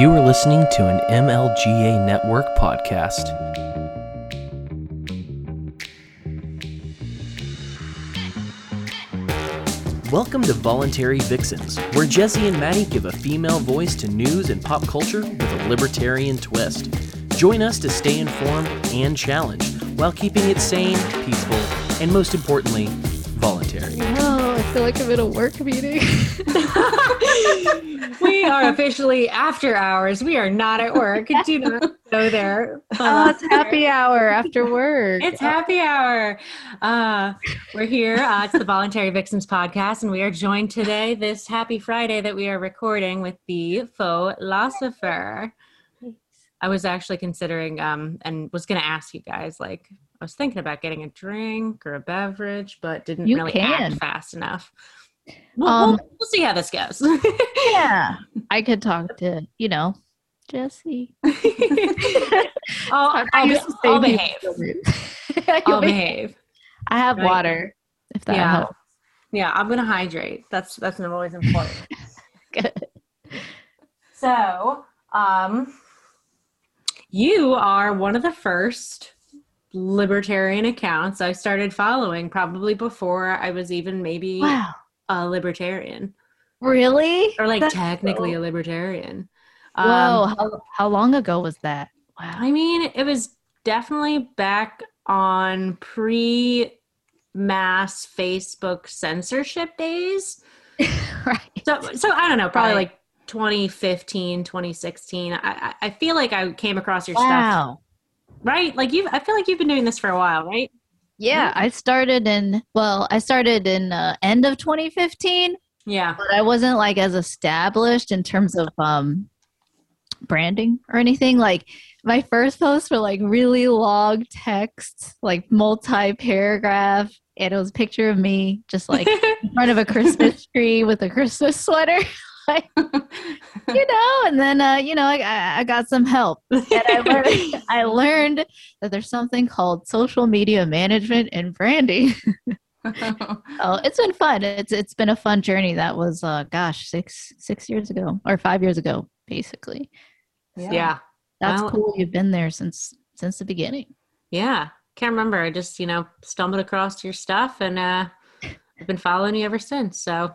You are listening to an MLGA Network podcast. Welcome to Voluntary Vixens, where Jesse and Maddie give a female voice to news and pop culture with a libertarian twist. Join us to stay informed and challenged while keeping it sane, peaceful, and most importantly, voluntary. Feel like I'm in a work meeting. we are officially after hours. We are not at work. Do not go there. oh, it's happy hour after work. It's happy hour. Uh, we're here. Uh, it's the Voluntary Vixens podcast, and we are joined today, this happy Friday that we are recording, with the faux philosopher. I was actually considering um, and was going to ask you guys, like, I was thinking about getting a drink or a beverage, but didn't You really can. act fast enough. We'll, Um, we'll, we'll see how this goes. yeah. I could talk to, you know, Jesse. I'll, I'll, be- I'll behave. I'll behave. I have Right. water, if that Yeah. helps. Yeah, I'm gonna hydrate. That's that's always important. Good. so, um, you are one of the first libertarian accounts I started following, probably before I was even maybe Wow. a libertarian Really? or like That's technically so- a libertarian. Whoa. Um, how, how long ago was that? Wow. I mean, it was definitely back on pre mass Facebook censorship days. right. So, so I don't know, probably Right. like 2015, 2016. I, I- I feel like I came across your stuff, Wow. Right? Like you, I feel like you've been doing this for a while, right? Yeah, I started in well, I started in uh, end of 2015, Yeah. but I wasn't like as established in terms of um branding or anything. Like my first posts were like really long text, like multi-paragraph, and it was a picture of me just like in front of a Christmas tree with a Christmas sweater. like, you know, and then uh, you know, I, I I got some help. And I learned, I learned that there's something called social media management and branding. Oh, it's been fun. It's it's been a fun journey. That was uh gosh, six six years ago or five years ago, basically. yeah. That's Well- cool. You've been there since since the beginning. Yeah. Can't remember. I just, you know, stumbled across your stuff and uh I've been following you ever since. So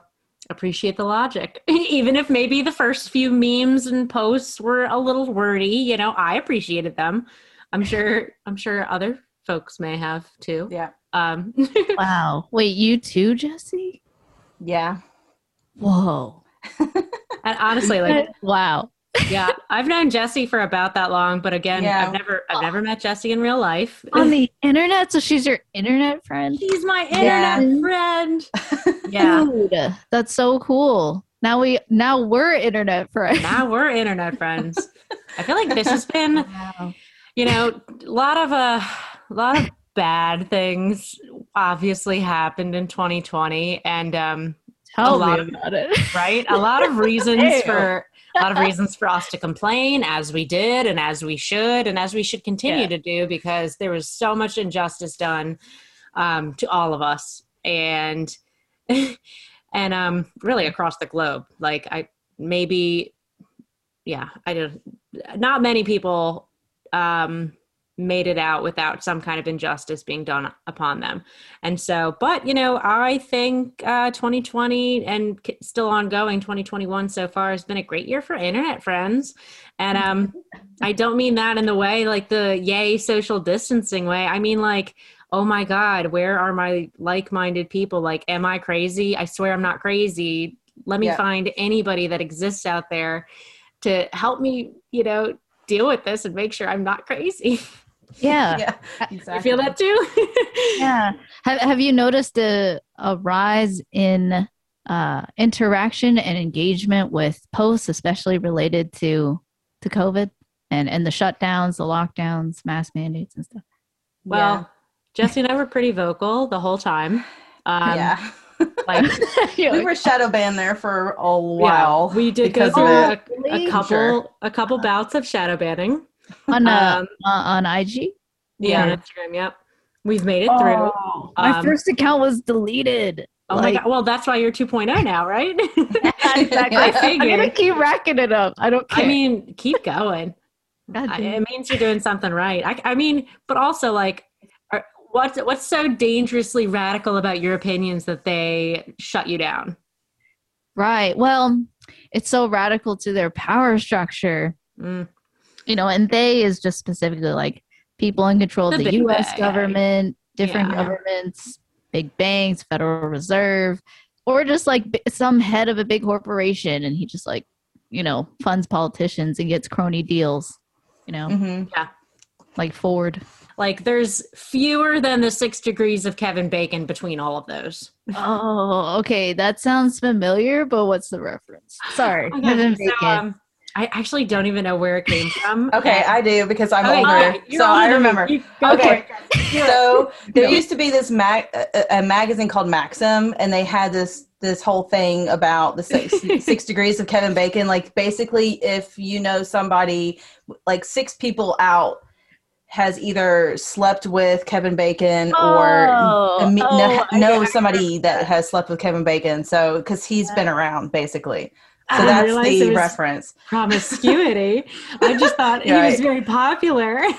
appreciate the logic. Even if maybe the first few memes and posts were a little wordy, you know, I appreciated them. I'm sure I'm sure other folks may have too. Yeah. Um Wow. Wait, you too, Jesse? Yeah. Whoa. and honestly like wow. Yeah, I've known Jesse for about that long, but again, Yeah. I've never I've never met Jesse in real life. On the internet, so she's your internet friend. She's my Yeah. internet friend. Yeah. Dude, that's so cool. Now we now we're internet friends. now we're internet friends. I feel like this has been, Wow. you know, a lot of uh, a lot of bad things obviously happened in 2020, and um, Tell lot me of- about it. right, a lot of reasons for a lot of reasons for us to complain, as we did, and as we should, and as we should continue Yeah. to do, because there was so much injustice done um, to all of us, and and um, really across the globe. Like I maybe, yeah, I don't. Not many people um, made it out without some kind of injustice being done upon them, and so. But you know, I think uh, 2020 and still ongoing 2021 so far has been a great year for internet friends, and um, I don't mean that in the way like the yay social distancing way. I mean like oh my god where are my like-minded people like am i crazy i swear i'm not crazy let me Yeah. find anybody that exists out there to help me you know deal with this and make sure i'm not crazy Yeah. Yeah. you feel that too yeah have, have you noticed a, a rise in uh, interaction and engagement with posts especially related to to covid and and the shutdowns the lockdowns mass mandates and stuff well jesse and i were pretty vocal the whole time um yeah. like we were shadow banned there for a while. yeah, we did go through a, a couple a couple bouts of shadow banning on uh, um, uh, on ig yeah on instagram yep we've made it through my Um, first account was deleted Oh my god! Well, that's why you're 2.0 now, right? exactly. I I'm gonna keep racking it up. I don't care. I mean, keep going. I, it means you're doing something right. I, I mean, but also like, are, what's what's so dangerously radical about your opinions that they shut you down? right. Well, it's so radical to their power structure, Mm. You know, and they is just specifically like people in control of The U.S. government, different Yeah. governments, big banks, Federal Reserve, or just like some head of a big corporation, and he just like, you know, funds politicians and gets crony deals, you know, Mhm. like Ford. Like, there's fewer than the six degrees of Kevin Bacon between all of those. Oh, okay. That sounds familiar, but what's the reference? Sorry. Okay, Kevin so, Bacon. um, I actually don't even know where it came from. Okay, I do because I'm Okay, older, so older I remember. Okay. So there used to be this mag- a, a magazine called Maxim, and they had this this whole thing about the six, six degrees of Kevin Bacon. Like basically, if you know somebody, like six people out has either slept with Kevin Bacon or Oh, oh, know, know somebody that has slept with Kevin Bacon. So because he's been around basically. So I that's realize it the was reference. promiscuity. I just thought he was Right. very popular.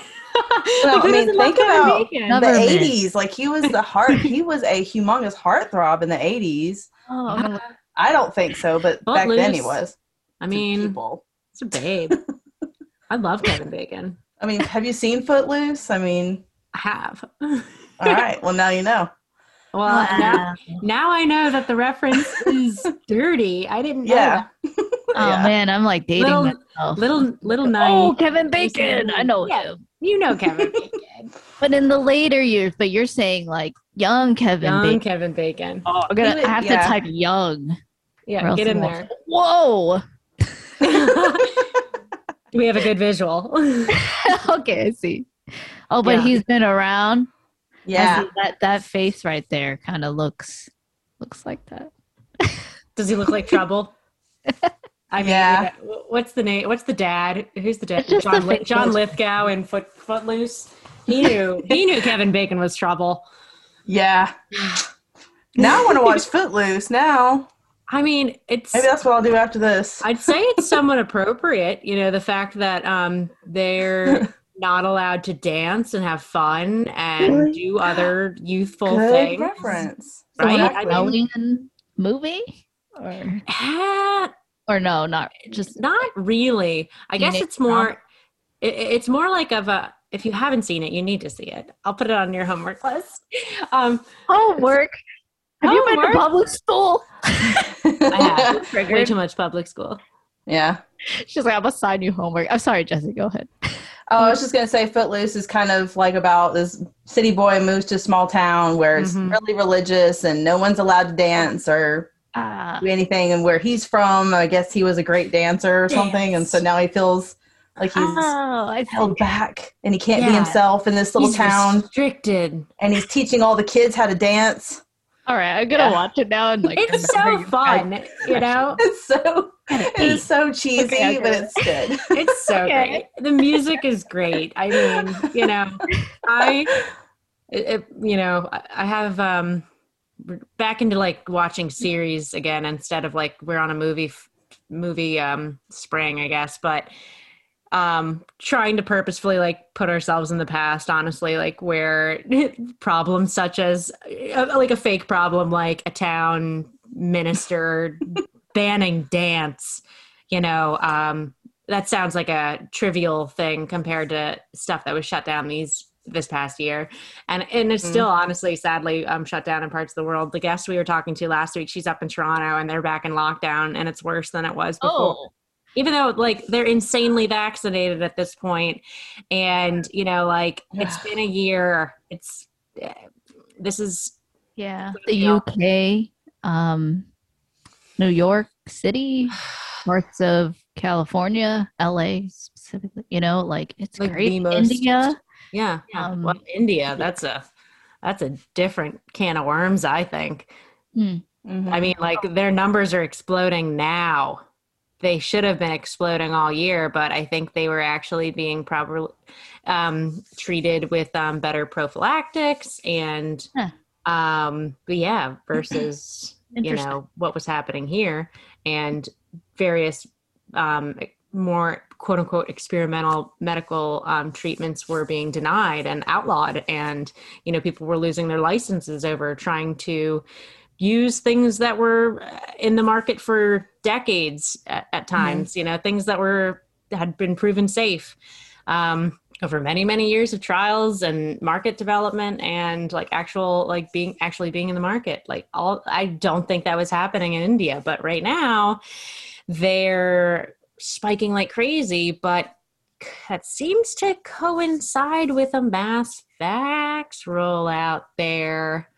Well, Like, who I mean, think about the 80s like he was the heart he was a humongous heartthrob in the 80s Oh, I'm gonna look- i don't think so but back then he was I mean, people. it's a babe. I love Kevin Bacon. i mean have you seen footloose i mean I have. all right well now you know Well, oh, now, Wow. now I know that the reference is dirty. I didn't know yeah Oh Yeah. man, I'm like dating Little- myself. that. Little little oh. Kevin Bacon. I know Yeah. him. You know Kevin Bacon. But in the later years, but you're saying like young Kevin Young Bacon. Kevin Bacon. Oh, I'm gonna He was- I have yeah. to type young. Yeah, get in there. won't- Whoa. Do we have a good visual? okay, I see. Oh, but Yeah. he's been around. Yeah that that face right there kind of looks looks like that. Does he look like trouble? I mean, Yeah. what's the name? What's the dad? Who's the dad? John, the Li- John Lithgow in Foot Footloose. He knew. he knew Kevin Bacon was trouble. yeah now i want to watch footloose now I mean, it's. maybe that's what i'll do after this I'd say it's somewhat appropriate. You know, the fact that um, they're not allowed to dance and have fun and Really? do other youthful good things. reference So Right? like I a mean- movie or Ah, or no, not just not really. I guess it's more. It, it's more like of a. If you haven't seen it, you need to see it. I'll put it on your homework list. Um, homework. Have you been Homework? to public school? I have way Triggered. too much public school. yeah She's like, I'm gonna sign you homework. I'm sorry, Jesse. Go ahead. Oh, I was just gonna say, Footloose is kind of like about this city boy moves to a small town where it's Mhm. really religious and no one's allowed to dance or Ah, do anything. And where he's from, I guess he was a great dancer or something, and so now he feels like he's oh, held back and he can't be himself in this little He's town. restricted. And he's teaching all the kids how to dance. All right, I'm gonna Yeah. watch it now and like. It's so you fun, you know. It's so it is so cheesy, Okay, but it's good. It's so Okay. great. The music is great. I mean, you know, I, it, it- you know, I- I have um back into like watching series again instead of like we're on a movie f- movie um spring, I guess, but um trying to purposefully like put ourselves in the past honestly like where problems such as uh, like a fake problem like a town minister banning dance you know um that sounds like a trivial thing compared to stuff that was shut down these this past year. And and it's Mhm. still honestly sadly um shut down in parts of the world. The guest we were talking to last week she's up in toronto and they're back in lockdown and it's worse than it was before. Oh, even though like they're insanely vaccinated at this point and you know like it's been a year it's eh, this is yeah. Yeah. The UK, um, New York City, parts of California, LA specifically. You know, like it's Like great. most- India. yeah, yeah. Um, well india that's a that's a different can of worms i think Mhm. i mean like their numbers are exploding now they should have been exploding all year but i think they were actually being properly um, treated with um, better prophylactics and Huh. Um, but yeah, versus you know what was happening here and various um, more quote unquote experimental medical um, treatments were being denied and outlawed and you know people were losing their licenses over trying to use things that were uh, in the market for decades at, at times you know things that were had been proven safe um, over many many years of trials and market development and like actual like being actually being in the market. Like all i don't think that was happening in india but right now they're spiking like crazy but that seems to coincide with a mass vax rollout there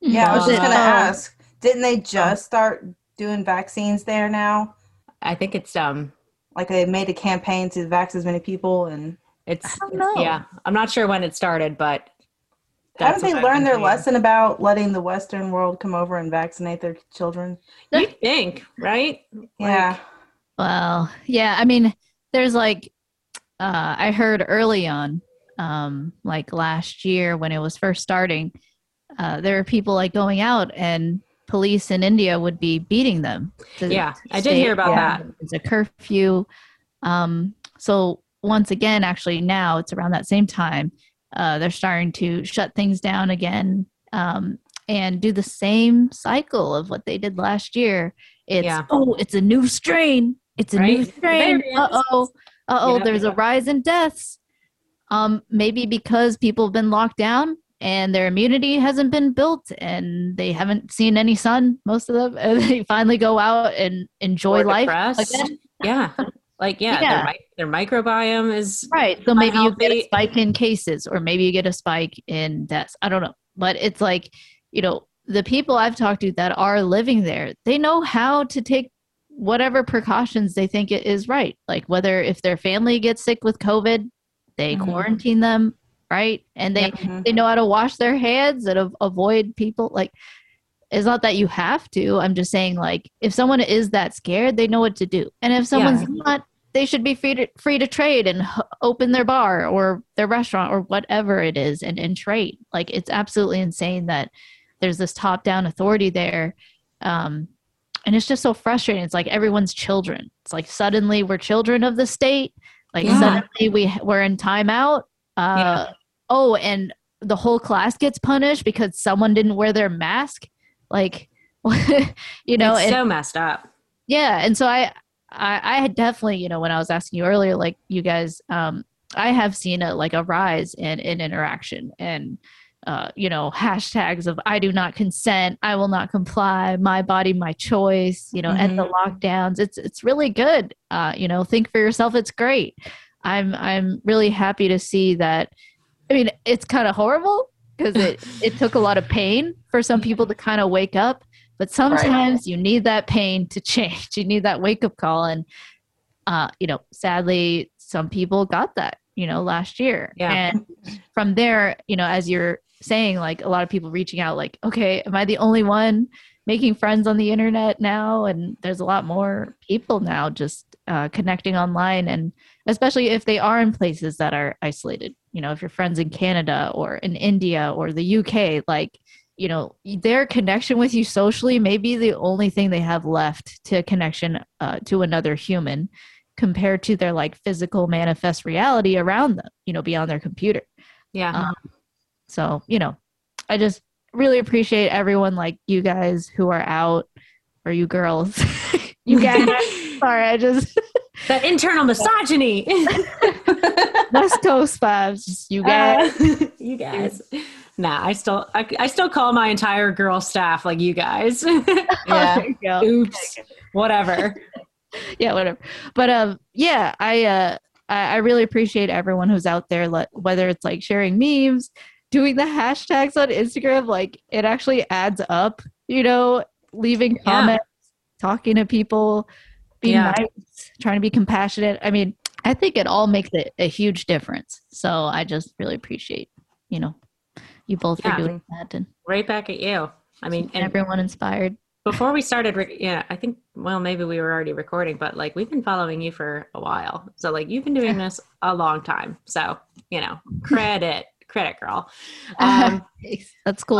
Yeah, I was just gonna oh. ask. Didn't they just start doing vaccines there now? i think it's um Like they made a campaign to vax as many people, and it's I don't know. yeah i'm not sure when it started but haven't they what I've learned their hearing. lesson about letting the Western world come over and vaccinate their children? you think right Yeah, Well, yeah, I mean, there's like, uh, I heard early on, um, like last year when it was first starting, uh, there are people like going out and police in India would be beating them. yeah to i did hear about at that. It's a curfew. Um, so once again, actually now it's around that same time, uh, they're starting to shut things down again um, and do the same cycle of what they did last year. It's Yeah. oh, it's a new strain. It's a new strain. Uh oh. Uh oh. There's a rise in deaths. Um, maybe because people have been locked down and their immunity hasn't been built and they haven't seen any sun, most of them, and they finally go out and enjoy life again. yeah like yeah, Yeah. Their, their microbiome is Right. So maybe you get a spike in cases or maybe you get a spike in deaths. I don't know. But it's like, you know, the people I've talked to that are living there, they know how to take whatever precautions they think it is right. Like whether if their family gets sick with COVID, they Mhm. quarantine them, right? And they Mhm. they know how to wash their hands and av- avoid people like it's not that you have to i'm just saying like if someone is that scared they know what to do. And if someone's not they should be free to free to trade and h- open their bar or their restaurant or whatever it is and, and trade. Like it's absolutely insane that there's this top down authority there um and it's just so frustrating. It's like everyone's children. It's like suddenly we're children of the state. Like Yeah. suddenly we we're in timeout. Uh oh and the whole class gets punished because someone didn't wear their mask? Like you know it's and, so messed up. Yeah and so I, I i had definitely you know when i was asking you earlier like you guys um i have seen a like a rise in in interaction and uh you know hashtags of i do not consent i will not comply my body my choice you know end the lockdowns. It's it's really good uh you know think for yourself it's great. I'm i'm really happy to see that i mean it's kind of horrible because it it took a lot of pain for some people to kind of wake up but sometimes you need that pain to change. You need that wake up call and uh you know sadly some people got that you know last year. Yeah. and from there you know as you're saying like a lot of people reaching out like okay am i the only one making friends on the internet now? And there's a lot more people now just uh, connecting online and especially if they are in places that are isolated you know if your friends in canada or in india or the uk like you know their connection with you socially may be the only thing they have left to connection uh, to another human compared to their like physical manifest reality around them you know beyond their computer. Yeah. Um, so you know i just really appreciate everyone like you guys who are out or you girls. You guys sorry i just that internal misogyny. West coast vibes just you guys Uh, you guys. Nah i still I, I still call my entire girl staff like you guys. Yeah. There you oops. Whatever. Yeah whatever. But um yeah i uh I, I really appreciate everyone who's out there let, whether it's like sharing memes doing the hashtags on instagram like it actually adds up you know leaving Yeah. comments talking to people being Yeah. nice trying to be compassionate. I mean i think it all makes a, a huge difference. So i just really appreciate you know you both Yeah. for doing that and right back at you. I mean and everyone inspired. before we started yeah i think well maybe we were already recording but like we've been following you for a while. So like you've been doing this a long time. So you know credit credit girl. Um that's cool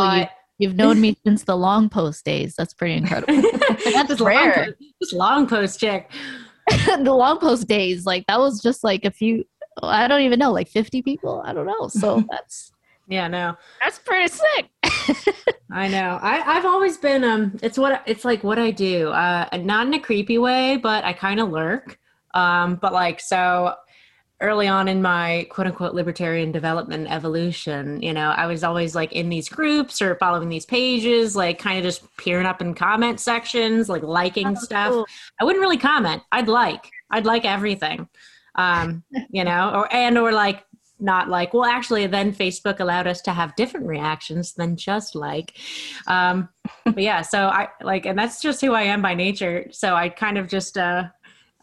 You've known me since the long post days. That's pretty incredible. That's long rare. post, this long post chick. the long post days, like that was just like a few. I don't even know, like fifty people. I don't know. So that's Yeah, no. that's pretty sick. I know. I, I've always been um it's what it's like what I do. Uh not in a creepy way, but I kind of lurk. Um but like so early on in my quote unquote libertarian development evolution, you know, I was always like in these groups or following these pages, like kind of just peering up in comment sections, like liking stuff. Cool. I wouldn't really comment. I'd like. I'd like everything. Um, you know, or and or like not like, well actually then Facebook allowed us to have different reactions than just like. Um but yeah, so I like and that's just who I am by nature. So I kind of just uh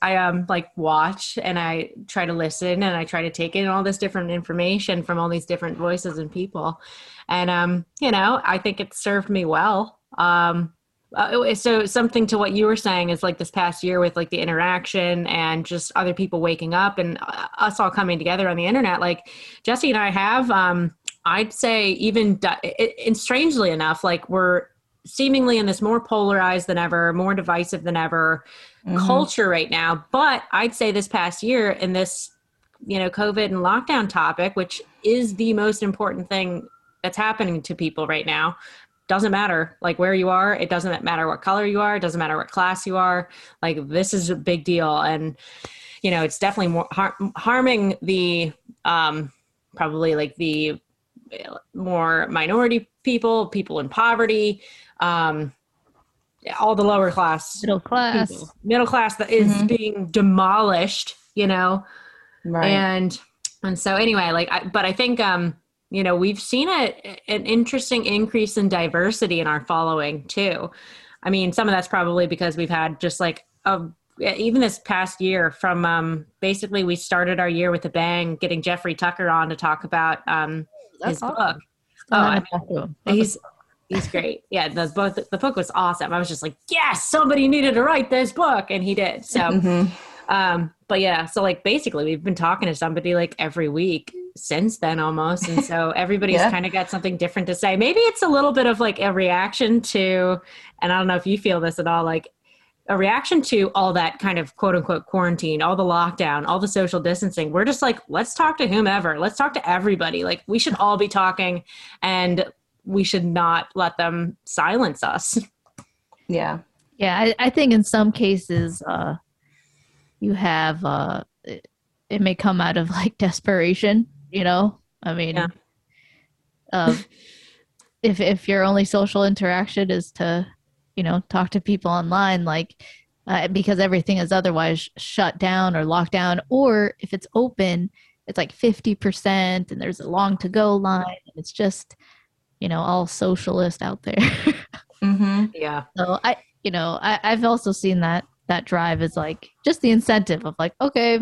I um like watch and I try to listen and I try to take in all this different information from all these different voices and people. And um, you know, I think it served me well. Um uh, so something to what you were saying is like this past year with like the interaction and just other people waking up and uh, us all coming together on the internet like jesse and i have um i'd say even and strangely enough like we're seemingly in this more polarized than ever more divisive than ever Mhm. culture right now but i'd say this past year in this you know covid and lockdown topic which is the most important thing that's happening to people right now doesn't matter like where you are it doesn't matter what color you are it doesn't matter what class you are like this is a big deal and you know it's definitely more har- harming the um probably like the uh, more minority people people in poverty um all the lower class Middle class. people, middle class that is Mhm. being demolished you know Right. and and so anyway like I, but i think um you know we've seen a, an interesting increase in diversity in our following too i mean some of that's probably because we've had just like a even this past year from um basically we started our year with a bang getting jeffrey tucker on to talk about um his awesome. book Oh, I him. he's he's great. Yeah the both the book was awesome. I was just like yes somebody needed to write this book and he did. So Mhm. um but yeah so like basically we've been talking to somebody like every week since then almost and so everybody's Yeah. kind of got something different to say. Maybe it's a little bit of like a reaction to and i don't know if you feel this at all like a reaction to all that kind of quote unquote quarantine all the lockdown all the social distancing. We're just like let's talk to whomever. Let's talk to everybody. Like we should all be talking and we should not let them silence us Yeah. Yeah, I, I think in some cases, uh, you have uh, it, it may come out of like desperation. You know, I mean, Yeah. uh, if if your only social interaction is to, you know, talk to people online, like uh, because everything is otherwise shut down or locked down, or if it's open, it's like fifty percent, and there's a long to go line, and it's just, you know, all socialist out there. Mm-hmm. yeah So I, you know, I, I've also seen that that drive is like just the incentive of like, okay,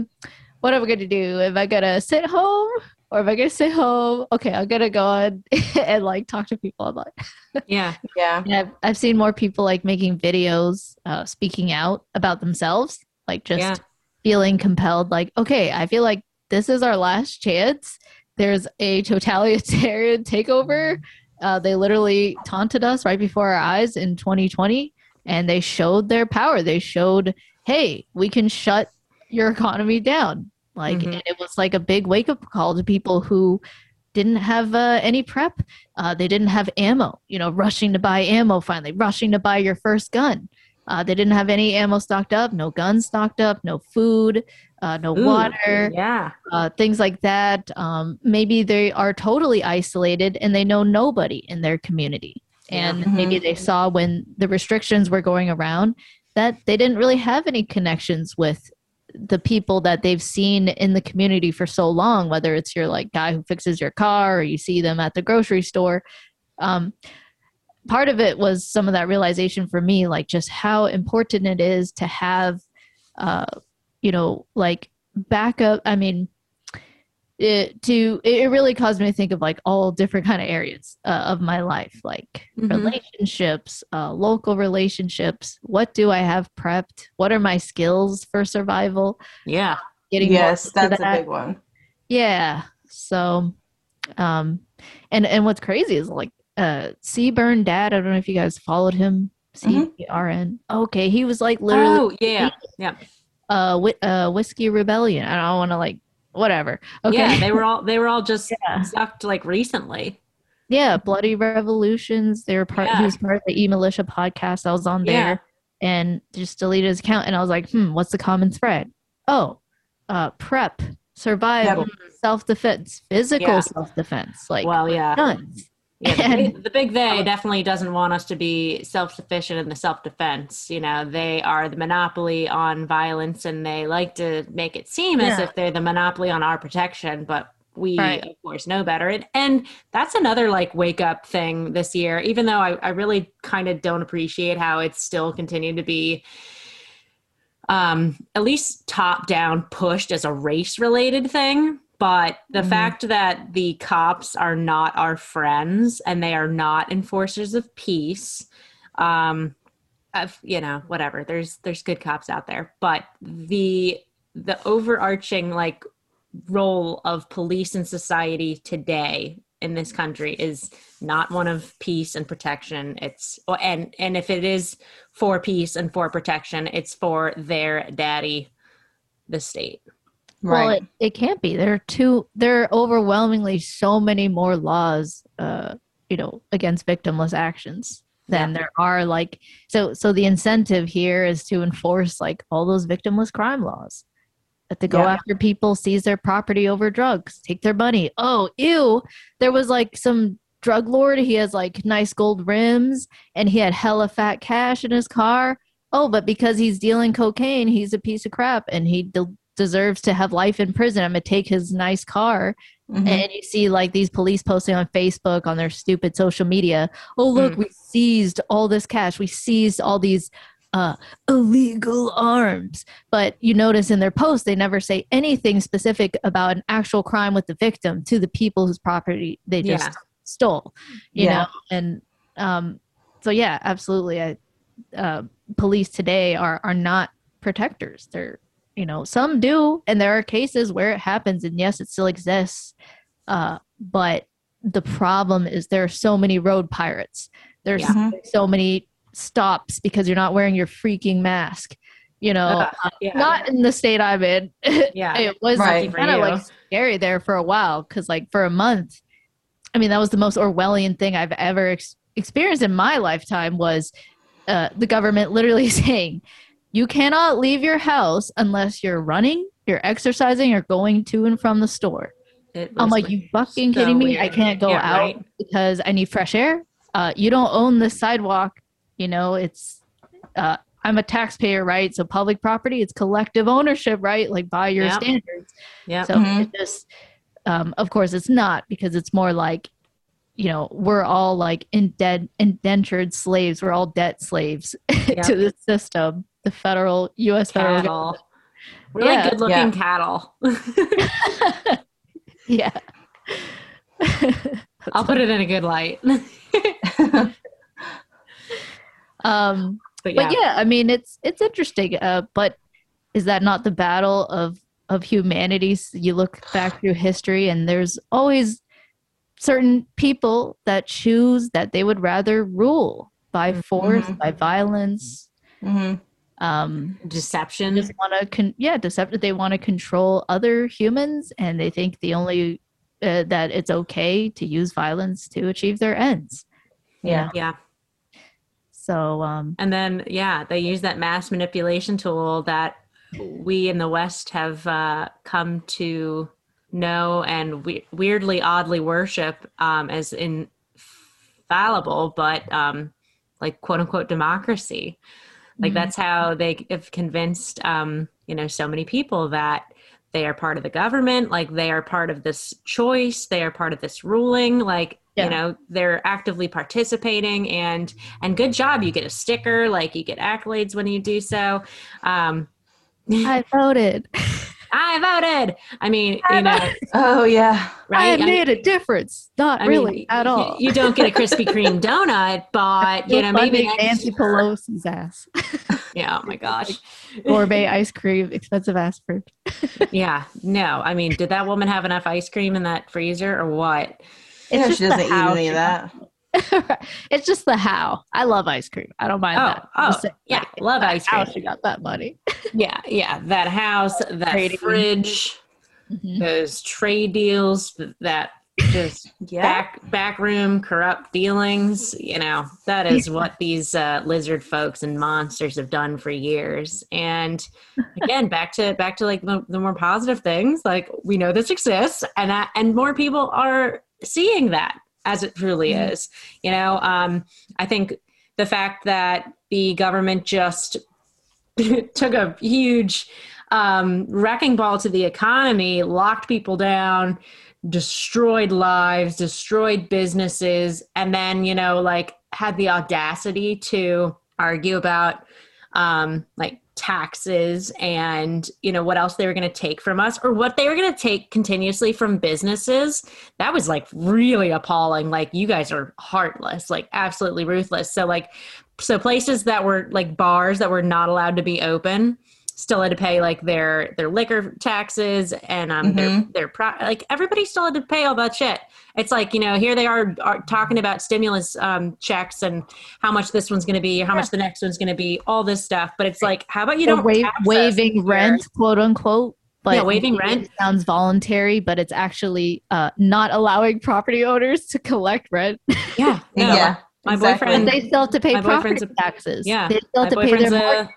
what am I gonna do? Am I gonna sit home or am I gonna sit home? Okay, I'm gonna go on and like talk to people online. yeah Yeah. And I've I've seen more people like making videos, uh, speaking out about themselves, like just Yeah. feeling compelled, like, okay, I feel like this is our last chance. There's a totalitarian takeover. Uh, they literally taunted us right before our eyes in 2020, and they showed their power. They showed, hey, we can shut your economy down. Like, Mhm. and it was like a big wake up call to people who didn't have uh, any prep. Uh, they didn't have ammo, you know, rushing to buy ammo finally, rushing to buy your first gun. Uh, they didn't have any ammo stocked up, no guns stocked up, no food, uh, no Ooh, water, yeah uh, things like that. Um, maybe they are totally isolated and they know nobody in their community. Yeah. And maybe they saw when the restrictions were going around that they didn't really have any connections with the people that they've seen in the community for so long, whether it's your like guy who fixes your car or you see them at the grocery store. Um, part of it was some of that realization for me, like just how important it is to have, uh, you know, like backup. I mean, it to it really caused me to think of like all different kind of areas uh, of my life, like Mhm. relationships, uh, local relationships. What do I have prepped? What are my skills for survival? yeah Getting Yes, that's that. a big one. Yeah. So, um, and and what's crazy is like uh Seaburn dad. I don't know if you guys followed him. C Mhm. B R N. Okay, he was like literally oh yeah, yeah, uh, uh whiskey rebellion. I don't want to like whatever. Okay, yeah. They were all they were all just Yeah. sucked like recently. Yeah, Bloody Revolutions. They were part. Yeah. He was part of the E Militia podcast. I was on there and just deleted his account. And I was like, hmm, what's the common thread? Oh, uh, prep, survival, self defense, physical Yeah. self defense, like well, yeah, guns. Yeah. The and- big, the big they definitely doesn't want us to be self sufficient in the self defense. You know, they are the monopoly on violence, and they like to make it seem as if they're the monopoly on our protection, but. We Right. of course know better, and, and that's another like wake up thing this year. Even though I, I really kind of don't appreciate how it's still continued to be um, at least top down pushed as a race related thing. But the Mhm. fact that the cops are not our friends and they are not enforcers of peace, um, of, you know, whatever. There's there's good cops out there, but the the overarching like role of police in society today in this country is not one of peace and protection it's and and if it is for peace and for protection it's for their daddy the state Well, it, it can't be. There are two. There are overwhelmingly so many more laws, uh, you know, against victimless actions than Yeah. there are. Like, so, so the incentive here is to enforce like all those victimless crime laws. That to go Yeah. after people, seize their property over drugs, take their money. Oh, ew! There was like some drug lord. He has like nice gold rims, and he had hella fat cash in his car. Oh, but because he's dealing cocaine, he's a piece of crap, and he de- deserves to have life in prison. I'm gonna take his nice car, Mhm. and you see like these police posting on Facebook on their stupid social media. Oh, look, Mm. we seized all this cash. We seized all these uh, illegal arms. But you notice in their post, they never say anything specific about an actual crime with the victim to the people whose property they just Yeah. stole. You Yeah. know, and um, so yeah, absolutely. I, uh, police today are are not protectors. They're you know some do, and there are cases where it happens, and yes, it still exists. Uh, but the problem is there are so many road pirates. There's Yeah. Mhm. so many stops because you're not wearing your freaking mask. You know, Uh, uh, yeah not in the state I'm in. yeah it was Right. Kind of like scary there for a while because like for a month i mean that was the most orwellian thing i've ever ex- experienced in my lifetime was uh, the government literally saying you cannot leave your house unless you're running you're exercising or going to and from the store. It i'm was, like you fucking so kidding me? I can't go Yeah, out right. because i need fresh air. Uh, you don't own the sidewalk you know it's uh, i'm a taxpayer right? So public property it's collective ownership right? Like by your Yep. standards. Yeah so Mhm. it just, um, of course, it's not because it's more like, you know, we're all like in dead indentured slaves. We're all debt slaves to the system, the federal U.S. federal. cattle we're Yeah. like good looking cattle yeah. i'll put it in a good light um, but yeah, but yeah, I mean, it's it's interesting. Uh, but is that not the battle of of humanity? You look back through history, and there's always certain people that choose that they would rather rule by force, Mhm. by violence. Mhm. Um, deception just want to, con- yeah, deceptive. They want to control other humans, and they think the only uh, that it's okay to use violence to achieve their ends. Yeah. know? yeah So, um, And then, yeah, they use that mass manipulation tool that we in the West have uh, come to know and we- weirdly, oddly worship um, as infallible, but um, like quote unquote democracy. Like Mhm. that's how they have convinced, um, you know, so many people that they are part of the government, like they are part of this choice, they are part of this ruling, like Yeah. you know, they're actively participating and and good job, you get a sticker, like you get accolades when you do so. Um, I voted. I voted. I mean, I you know, Oh yeah. I right? have I mean- made a difference. Not I really mean, at all. You, don't get a Krispy Kreme donut, but you know, maybe Funding next Nancy Pelosi's ass. Yeah, oh my gosh. Gourmet ice cream, expensive ass fruit. Yeah, no. I mean, did that woman have enough ice cream in that freezer or what? Yeah, just she doesn't eat any she- of that. it's just the how. I love ice cream. I don't mind Oh, that. oh, saying, yeah, like, love ice cream. How she got that money? Yeah, yeah. That house, that Trading. fridge, Mhm. those trade deals, that just Yeah. back back room corrupt dealings. You know, that is what these uh, lizard folks and monsters have done for years. And again, back to back to like the, the more positive things. Like we know this exists, and that, and more people are seeing that as it truly Mhm. is. You know, um, I think the fact that the government just took a huge um, wrecking ball to the economy, locked people down, destroyed lives, destroyed businesses, and then, you know, like had the audacity to argue about um, like taxes and, you know, what else they were going to take from us or what they were going to take continuously from businesses. That was like really appalling. Like, you guys are heartless, like, absolutely ruthless. So, like, so places that were like bars that were not allowed to be open still had to pay like their their liquor taxes and um their Mhm. their pro- like everybody still had to pay all that shit it's like you know here they are, are talking about stimulus um checks and how much this one's going to be how much the next one's going to be all this stuff but it's like how about you They're don't wa- tax us waiving here? rent, quote unquote. But Yeah, waiving rent. sounds voluntary, but it's actually uh, not allowing property owners to collect rent. yeah no, yeah. my exactly. boyfriend- But they still have to pay property taxes. yeah, they still have to pay their a-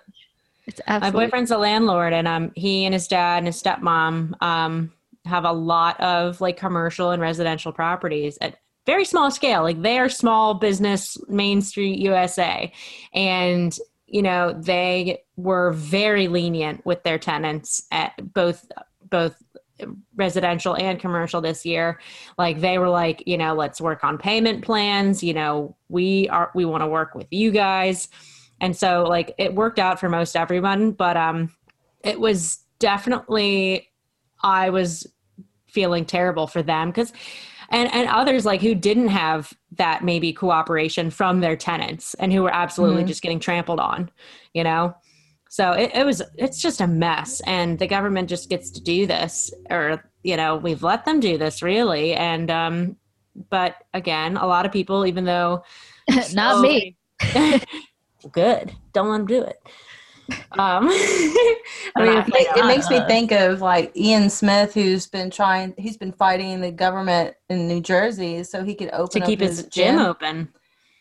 It's my boyfriend's a landlord and um he and his dad and his stepmom um have a lot of like commercial and residential properties at very small scale. Like they are small business main street usa and you know they were very lenient with their tenants at both both residential and commercial this year. Like they were like you know let's work on payment plans. You know we are we want to work with you guys and so like it worked out for most everyone but um it was definitely i was feeling terrible for them because and and others like who didn't have that maybe cooperation from their tenants and who were absolutely Mhm. just getting trampled on you know so it, it was it's just a mess and the government just gets to do this or you know we've let them do this really and um but again a lot of people even though not me. good don't let them do it um I mean, not- it, it makes me think of like Ian Smith, who's been trying. He's been fighting the government in New Jersey so he could open to up keep his gym open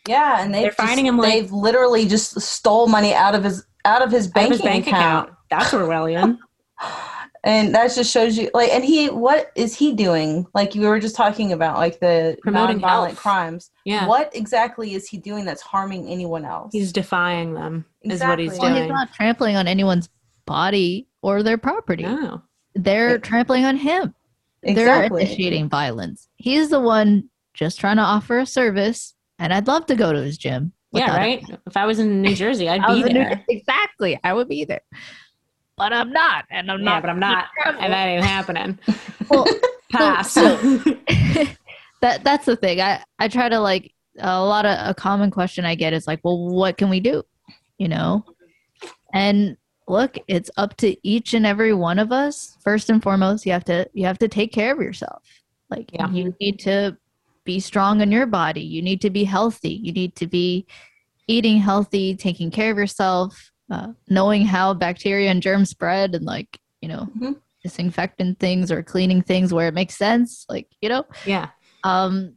Yeah, and they've They're finding him, like- they've literally just stole money out of his out of his banking of his bank account. account. That's Orwellian. and that just shows you like and he what is he doing like you were just talking about like the Promoting nonviolent crimes Yeah. what exactly is he doing that's harming anyone else He's defying them, is what he's Exactly. Well, doing. he's not trampling on anyone's body or their property. no. They're Right. trampling on him. exactly They're initiating violence. He's the one just trying to offer a service, and I'd love to go to his gym. Yeah, without right? If I was in New Jersey, I'd be was in New- there. exactly. I would be there. But I'm not, and I'm Yeah, not. but I'm not. And that ain't happening. Well, Pass. so- that that's the thing. I I try to like a lot of a common question I get is like, well, what can we do? You know, and look, it's up to each and every one of us. First and foremost, you have to you have to take care of yourself. Like Yeah. you need to be strong in your body. You need to be healthy. You need to be eating healthy, taking care of yourself, uh, knowing how bacteria and germs spread, and like you know, Mhm. disinfecting things or cleaning things where it makes sense. Like you know, yeah. um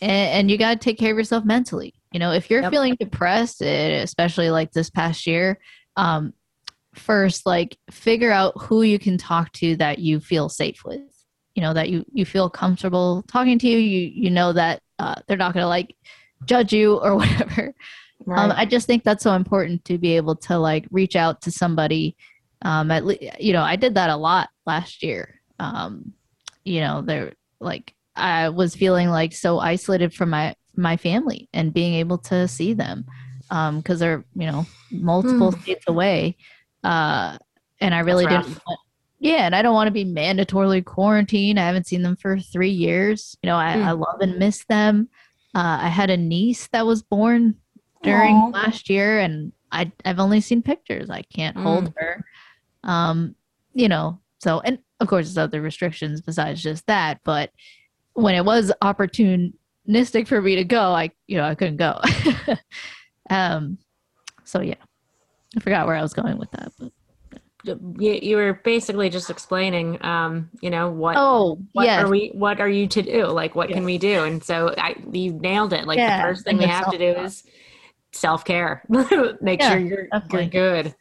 and, and you got to take care of yourself mentally you know if you're Yep. feeling depressed eh, especially like this past year um first like figure out who you can talk to that you feel safe with you know that you you feel comfortable talking to you you you know that uh, they're not gonna like judge you or whatever um, i just think that's so important to be able to like reach out to somebody um at least you know i did that a lot last year. Um you know they're like i was feeling like so isolated from my my family and being able to see them um because they're you know multiple states away. Uh and i really That's didn't want, yeah and i don't want to be mandatorily quarantined. I haven't seen them for three years. You know i, Mm. I love and miss them. Uh, i had a niece that was born during Aw. last year and I, I've only seen pictures. I can't hold her. Um, you know, so and of course there's other restrictions besides just that, but when it was opportunistic for me to go, I you know I couldn't go. um, so yeah, I forgot where I was going with that, but you, you were basically just explaining um you know what oh what yes, are we what are you to do like what can we do and so i you nailed it like Yeah, the first thing we have to do self-talk. is self-care make Yeah, sure you're definitely. you're good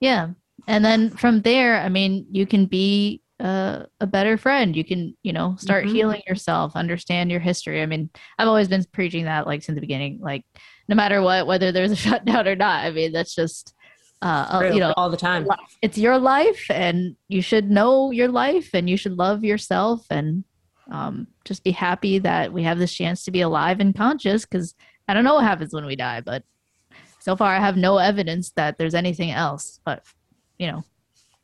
Yeah. And then from there, I mean, you can be uh, a better friend. You can, you know, start Mhm. healing yourself, understand your history. I mean, I've always been preaching that like since the beginning, like no matter what, whether there's a shutdown or not. I mean, that's just, uh, uh, True, you know, all the time it's your life and you should know your life and you should love yourself and um, just be happy that we have this chance to be alive and conscious because I don't know what happens when we die, but so far I have no evidence that there's anything else but, you know,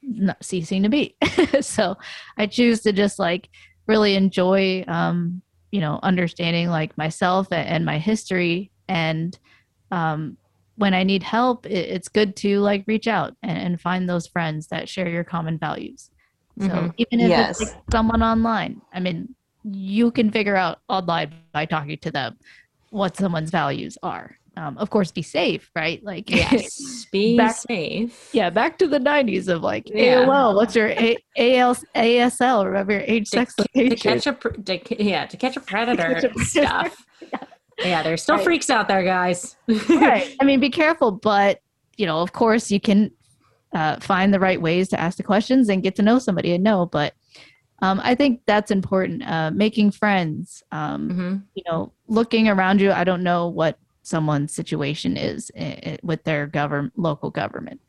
not ceasing to be. so I choose to just like really enjoy, um, you know, understanding like myself and my history and, um, when I need help, it, it's good to like reach out and, and find those friends that share your common values. So Mhm. even if Yes. it's like someone online, I mean, you can figure out online by talking to them what someone's values are. Um, of course, be safe, right? Like, yes be Back- safe yeah, back to the 90s of like, Yeah. AOL, what's your A- AL- ASL? Remember your age, to, sex, to location. catch a pr- to, yeah to catch a predator catch a and stuff yeah there's still Right. freaks out there guys right. I mean, be careful, but you know, of course, you can uh, find the right ways to ask the questions and get to know somebody and know. But um, I think that's important. Uh, making friends, um, Mhm. you know, looking around you. I don't know what someone's situation is i- i- with their government, local government,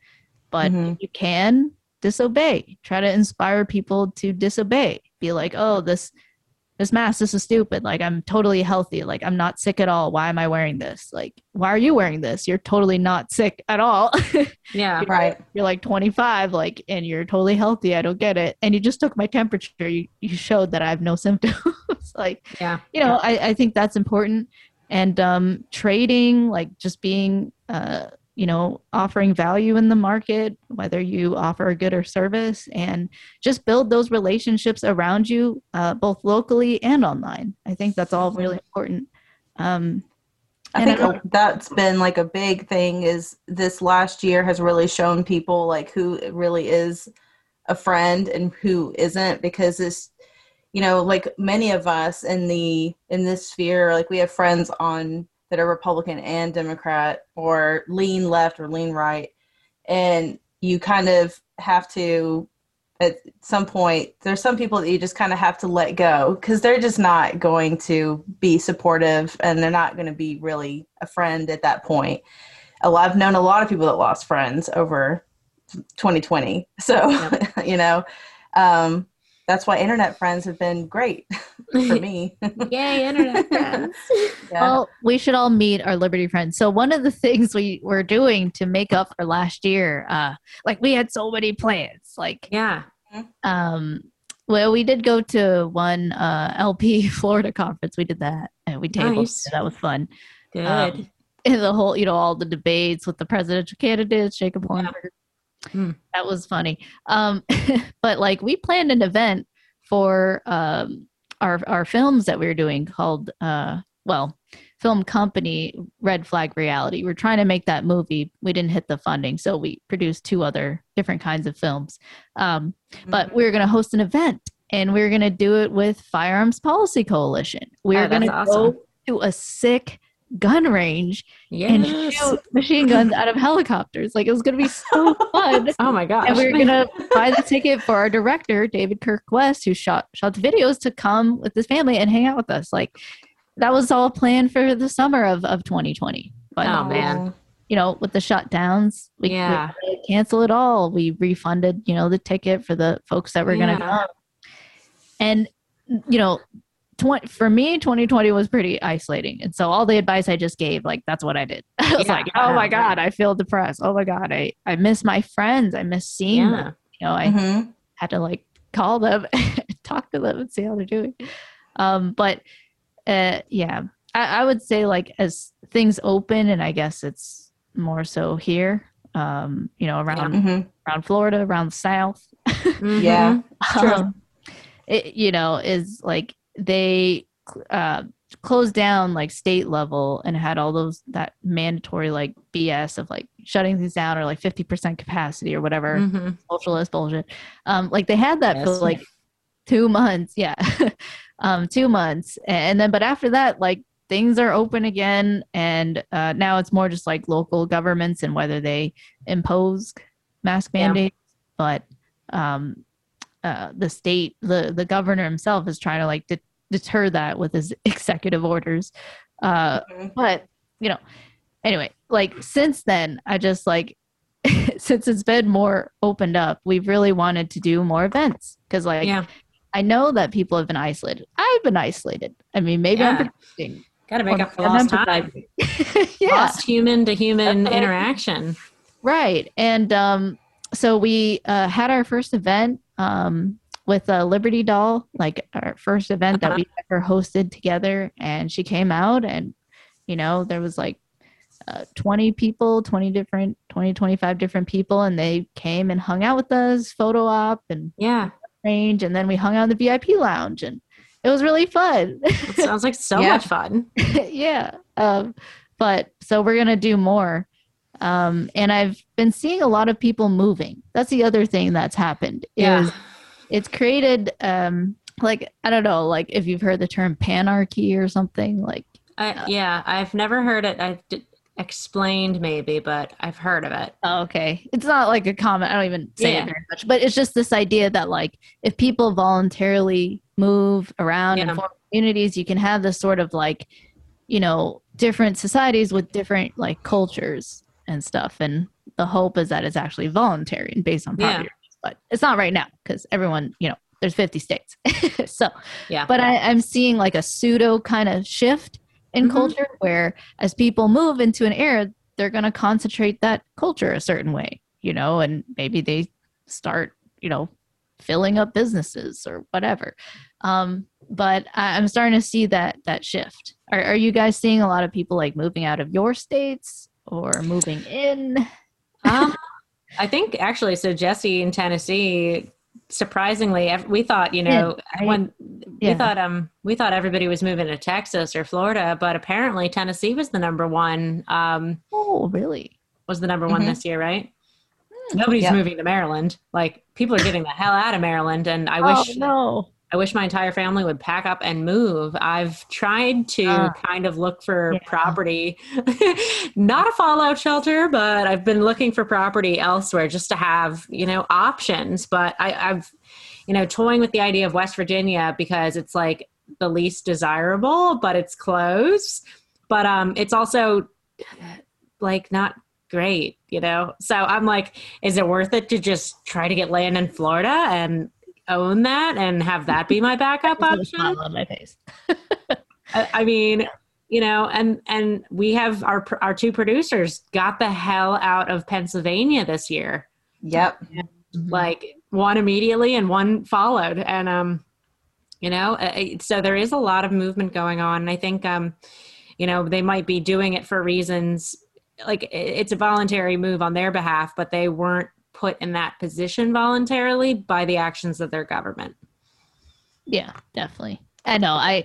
but Mhm. if you can disobey. Try to inspire people to disobey. Be like, oh, this this mask, this is stupid. Like I'm totally healthy. Like I'm not sick at all. Why am I wearing this? Like, why are you wearing this? You're totally not sick at all. yeah Right. you're like 25, like, and you're totally healthy. I don't get it. And you just took my temperature. You you showed that I have no symptoms. like, yeah you know, I, I think that's important. And um, trading, like just being, uh, you know, offering value in the market, whether you offer a good or service, and just build those relationships around you, uh, both locally and online. I think that's all really important. Um, I think I- that's been like a big thing is this last year has really shown people like who really is a friend and who isn't because this you know like many of us in the in this sphere like we have friends on that are republican and democrat or lean left or lean right. And you kind of have to at some point there's some people that you just kind of have to let go because they're just not going to be supportive and they're not going to be really a friend at that point. A lot, i've known a lot of people that lost friends over 2020 so you know um, that's why internet friends have been great for me yay internet friends yeah. Well, we should all meet our Liberty friends. So one of the things we were doing to make up for last year, uh, like we had so many plans. Like, yeah um, well, we did go to one uh, LP Florida conference. We did that, and we tabled. Nice. That was fun. good Um, And the whole, you know, all the debates with the presidential candidates, Jacob Yeah. Hmm. That was funny. Um, but like we planned an event for um, our our films that we were doing called uh, well, film company Red Flag Reality. We're trying to make that movie. We didn't hit the funding, so we produced two other different kinds of films. Um, but we were going to host an event, and we were going to do it with Firearms Policy Coalition. We Oh, were going to awesome. go to a sick gun range and shoot machine guns out of helicopters. Like it was going to be so fun. oh my gosh And we were gonna buy the ticket for our director, David Kirk West, who shot shot the videos, to come with his family and hang out with us. Like that was all planned for the summer of, of 2020. But Oh, man. you know, with the shutdowns, we, we Yeah. to cancel it all. We refunded, you know, the ticket for the folks that were gonna Yeah. come. And you know, 20, for me, 2020 was pretty isolating. And so all the advice I just gave, like that's what I did. I was Yeah. like, oh my God, I feel depressed. Oh my God, I, I miss my friends. I miss seeing yeah them. You know, I Mhm. had to like call them, talk to them, and see how they're doing. Um, but uh, yeah, I, I would say like as things open, and I guess it's more so here. Um, you know, around Mhm. around Florida, around the South. Yeah. True. Um, it, you know, is like they uh, closed down like state level and had all those that mandatory like BS of like shutting things down or like 50% capacity or whatever Mhm. socialist bullshit. Um, like they had that for like two months, yeah, um, two months, and then but after that, like things are open again, and uh, now it's more just like local governments and whether they impose mask Yeah. mandates, but um, uh, the state, the the governor himself is trying to like de- deter that with his executive orders. Uh, Mhm. but you know anyway like since then i just like since it's been more opened up we've really wanted to do more events because like yeah, i know that people have been isolated i've been isolated i mean maybe i'm Yeah. projecting. got to make up for lost time, yeah lost human to human interaction. right and um so we uh had our first event um with a liberty doll like our first event that Uh-huh. we ever hosted together and she came out and you know there was like uh, 20 people 20 different 20 25 different people and they came and hung out with us photo op and Yeah, range and then we hung out in the vip lounge and it was really fun it sounds like so Yeah. much fun. yeah. Um, but so we're gonna do more. Um, and I've been seeing a lot of people moving. That's the other thing that's happened. Yeah, Is it's created um like I don't know, like if you've heard the term panarchy or something, like I, yeah. I've never heard it. I've d- explained maybe, but I've heard of it. oh, okay. It's not like a comment, I don't even say Yeah. it very much, but it's just this idea that like if people voluntarily move around Yeah. and form communities, you can have this sort of like, you know, different societies with different like cultures and stuff. And the hope is that it's actually voluntary and based on Yeah. property. But it's not right now because everyone, you know, there's 50 states. so, Yeah, but I, I'm seeing like a pseudo kind of shift in Mhm. culture where as people move into an era, they're going to concentrate that culture a certain way, you know, and maybe they start, you know, filling up businesses or whatever. Um, but I, I'm starting to see that that shift. Are, are you guys seeing a lot of people like moving out of your states or moving in? um, I think actually, so Jesse in Tennessee, surprisingly, we thought, you know, right? when Yeah. we thought, um, we thought everybody was moving to Texas or Florida, but apparently Tennessee was the number one, um, Oh, really? was the number one Mhm. this year, right? Nobody's Yep. moving to Maryland. Like people are getting the hell out of Maryland, and I oh, wish no. I wish my entire family would pack up and move. I've tried to Ah. kind of look for Yeah. property, not a fallout shelter, but I've been looking for property elsewhere just to have, you know, options. But I, I've, you know, toying with the idea of West Virginia because it's like the least desirable, but it's close. But um, it's also like not great, you know? So I'm like, is it worth it to just try to get land in Florida and own that and have that be my backup Just with a option? on my face. I, I mean, you know, and and we have our our two producers got the hell out of Pennsylvania this year. Yep. Mhm. Like one immediately and one followed, and um, you know, uh, uh, so there is a lot of movement going on. And I think um, you know, they might be doing it for reasons like it's a voluntary move on their behalf, but they weren't put in that position voluntarily by the actions of their government. Yeah, definitely. I know. I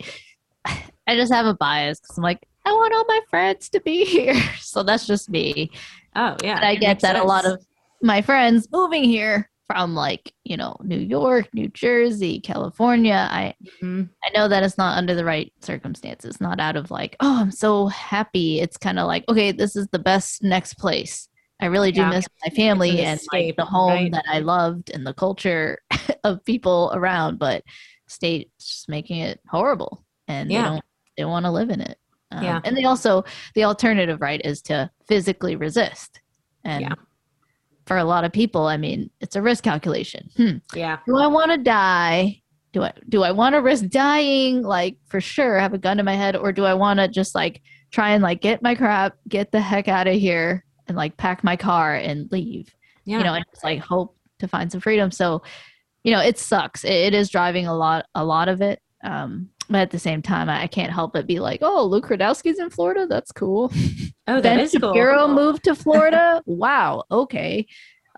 I just have a bias because I'm like, I want all my friends to be here. So that's just me. Oh yeah, And I get that a lot of my friends moving here from like, you know, New York, New Jersey, California. I Mhm. I know that it's not under the right circumstances, not out of like, oh, I'm so happy. It's kind of like, okay, this is the best next place. I really do Yeah. miss my family an and like the home right? that I loved and the culture of people around, but state's just making it horrible and Yeah. they don't they want to live in it. Um, Yeah. And they also the alternative, right, is to physically resist. And Yeah. for a lot of people, I mean, it's a risk calculation. Hmm yeah, do I want to die? Do I do I want to risk dying like for sure have a gun to my head or do I want to just like try and like get my crap, get the heck out of here and like pack my car and leave. yeah. You know, and just like hope to find some freedom. So, you know, it sucks. It, it is driving a lot a lot of it. Um but at the same time, I, I can't help but be like, "Oh, Luke Rudkowski's in Florida. That's cool." oh, that ben is cool. Shapiro moved to Florida. wow. Okay.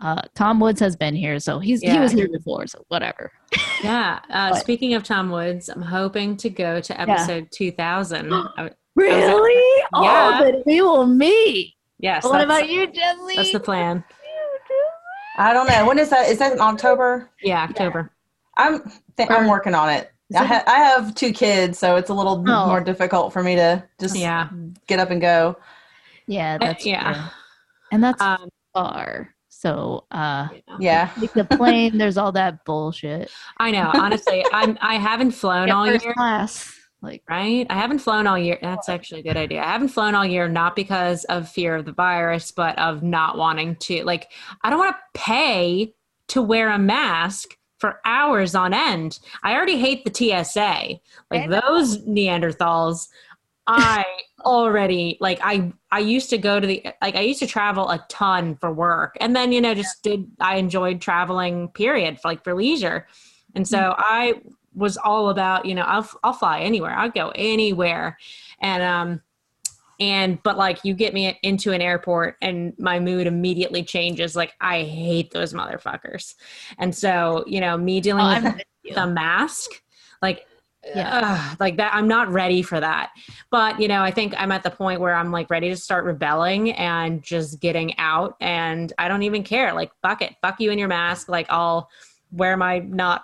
Uh, Tom Woods has been here, so he's he was here before, so whatever. Yeah. Uh, speaking of Tom Woods, I'm hoping to go to episode 2000. I- Really? Yeah. Oh, then we will meet. Yes. what about you, Jesse? That's the plan. I don't know. When is that? Is that in October? Yeah, October. I'm th- I'm working on it. Is I, it- ha- I have two kids, so it's a little Oh. more difficult for me to just Yeah. get up and go. Yeah, that's yeah. true. And that's Um, far. So uh Yeah. like the plane, there's all that bullshit. I know. Honestly, I'm. I haven't flown Get all first year. class. Like Right? I haven't flown all year. That's actually a good idea. I haven't flown all year, not because of fear of the virus, but of not wanting to. Like, I don't want to pay to wear a mask for hours on end. I already hate the TSA. Like those Neanderthals. I already like I I used to go to the like I used to travel a ton for work and then you know just did I enjoyed traveling period for, like for leisure and so I was all about you know I'll I'll fly anywhere. I'll go anywhere. And um and but like you get me into an airport and my mood immediately changes. Like I hate those motherfuckers. And so you know me oh, dealing with with the mask like Yeah. ugh, like that i'm not ready for that. But you know i think i'm at the point where i'm like ready to start rebelling and just getting out. And i don't even care. Like fuck it. Fuck you in your mask. Like i'll wear my not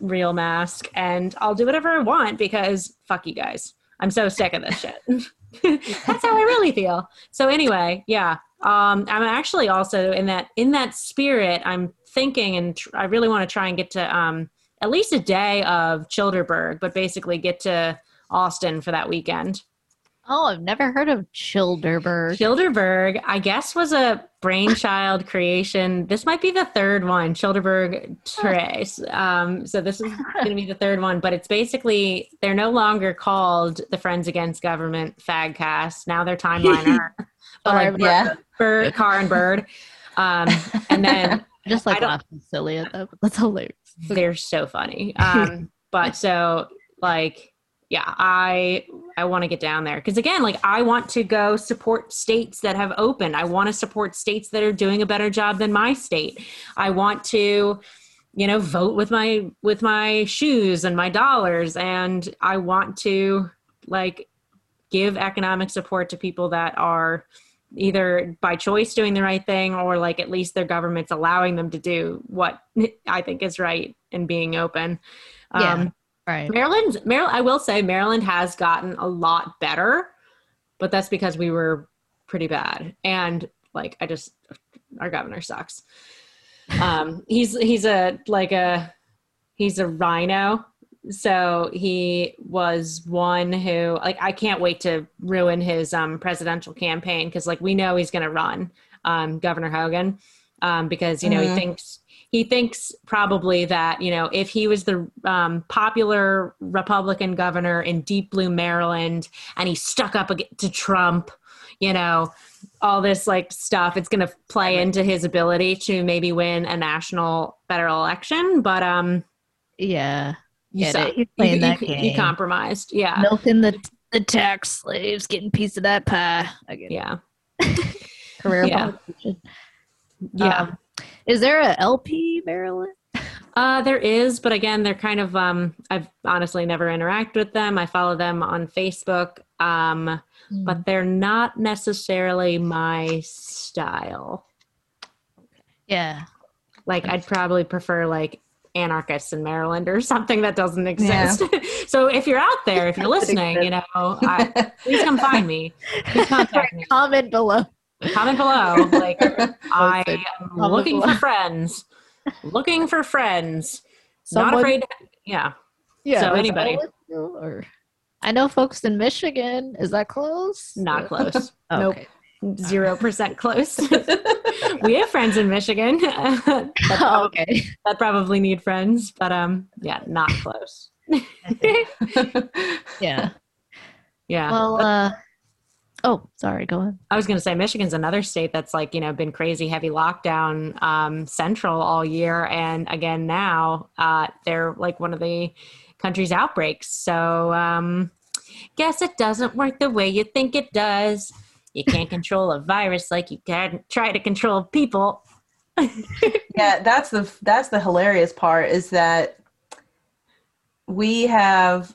real mask and i'll do whatever i want because fuck you guys. I'm so sick of this shit. That's how i really feel. So anyway yeah. Um i'm actually also in that in that spirit i'm thinking and tr- i really want to try and get to um at least a day of Childerberg, but basically get to Austin for that weekend. Oh, I've never heard of Childerberg. Childerberg, I guess, was a brainchild creation. This might be the third one, Childerberg Trace. Um, so this is going to be the third one, but it's basically they're no longer called the Friends Against Government Fagcast. Now they're Timeliner, but like Sorry, Yeah. Bird, Car and Bird. Um, and then just like I laughing silly at but That's hilarious. they're so funny um but so like yeah i i want to get down there because again like i want to go support states that have opened i want to support states that are doing a better job than my state i want to you know vote with my with my shoes and my dollars and i want to like give economic support to people that are either by choice doing the right thing or like at least their government's allowing them to do what I think is right and being open. Yeah. Um, Right. Maryland, Maryland, I will say Maryland has gotten a lot better, but that's because we were pretty bad. And like, I just, our governor sucks. Um, he's, he's a, like a, he's a rhino. So he was one who, like, I can't wait to ruin his um, presidential campaign because, like, we know he's going to run, um, Governor Hogan, um, because you know Mhm. he thinks he thinks probably that you know if he was the um, popular Republican governor in deep blue Maryland and he stuck up to Trump, you know, all this like stuff, it's going to play into his ability to maybe win a national federal election. But um, Yeah. you suck. it. You, that you- you compromised. Yeah. Milking the the tax slaves, getting a piece of that pie. It. Yeah. Career Yeah. politician. Yeah. Um, is there a LP Maryland? Uh, there is, but again, they're kind of. Um, I've honestly never interacted with them. I follow them on Facebook, um, but they're not necessarily my style. yeah. Like, I'd probably prefer like anarchists in Maryland or something that doesn't exist. so, if you're out there, if you're listening, you know, I, please come find me. Please contact me. Comment below. Comment below. Like, I am comment looking below. for friends. Looking for friends. Not Someone- afraid. yeah. Yeah. So anybody. that what you- Or I know folks in Michigan. Is that close? Not close. Oh, Nope. okay. Zero percent close. we have friends in Michigan that, Oh, probably, okay. that probably need friends, but um, yeah, not close. Yeah. Yeah. Well. uh Oh, sorry. Go on. I was going to say Michigan's another state that's like, you know, been crazy heavy lockdown um, central all year. And again, now uh, they're like one of the country's outbreaks. So um, guess it doesn't work the way you think it does. You can't control a virus like you can try to control people. yeah, that's the that's the hilarious part is that we have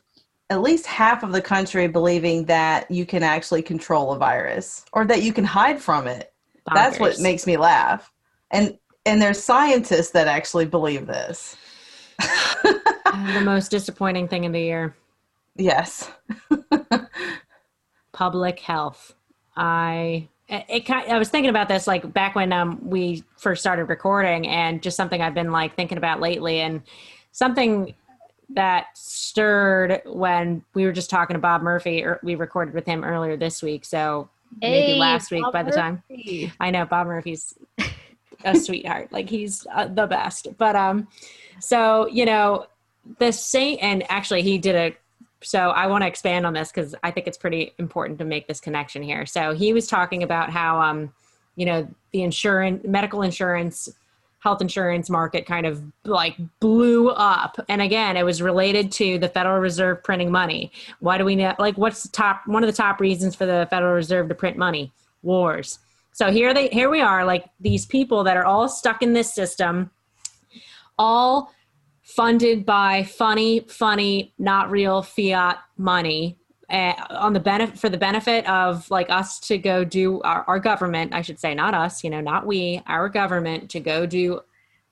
at least half of the country believing that you can actually control a virus or that you can hide from it. That's what makes me laugh. And and there's scientists that actually believe this. the most disappointing thing of the year. yes. public health. I it, it I was thinking about this like back when um we first started recording and just something I've been like thinking about lately and something that stirred when we were just talking to Bob Murphy or we recorded with him earlier this week so maybe Hey, last week Bob by the time I know Bob Murphy's a sweetheart. Like he's uh, the best. But um, so you know, the same. And actually, he did a. So I want to expand on this because I think it's pretty important to make this connection here. So he was talking about how um, you know, the insurance, medical insurance, health insurance market kind of like blew up. And again, it was related to the Federal Reserve printing money. Why do we know? Like, what's the top? One of the top reasons for the Federal Reserve to print money? Wars. So here they here we are, like these people that are all stuck in this system, all funded by funny, funny, not real fiat money uh, on the benefit for the benefit of like us to go do our, our government, I should say, not us, you know, not we, our government to go do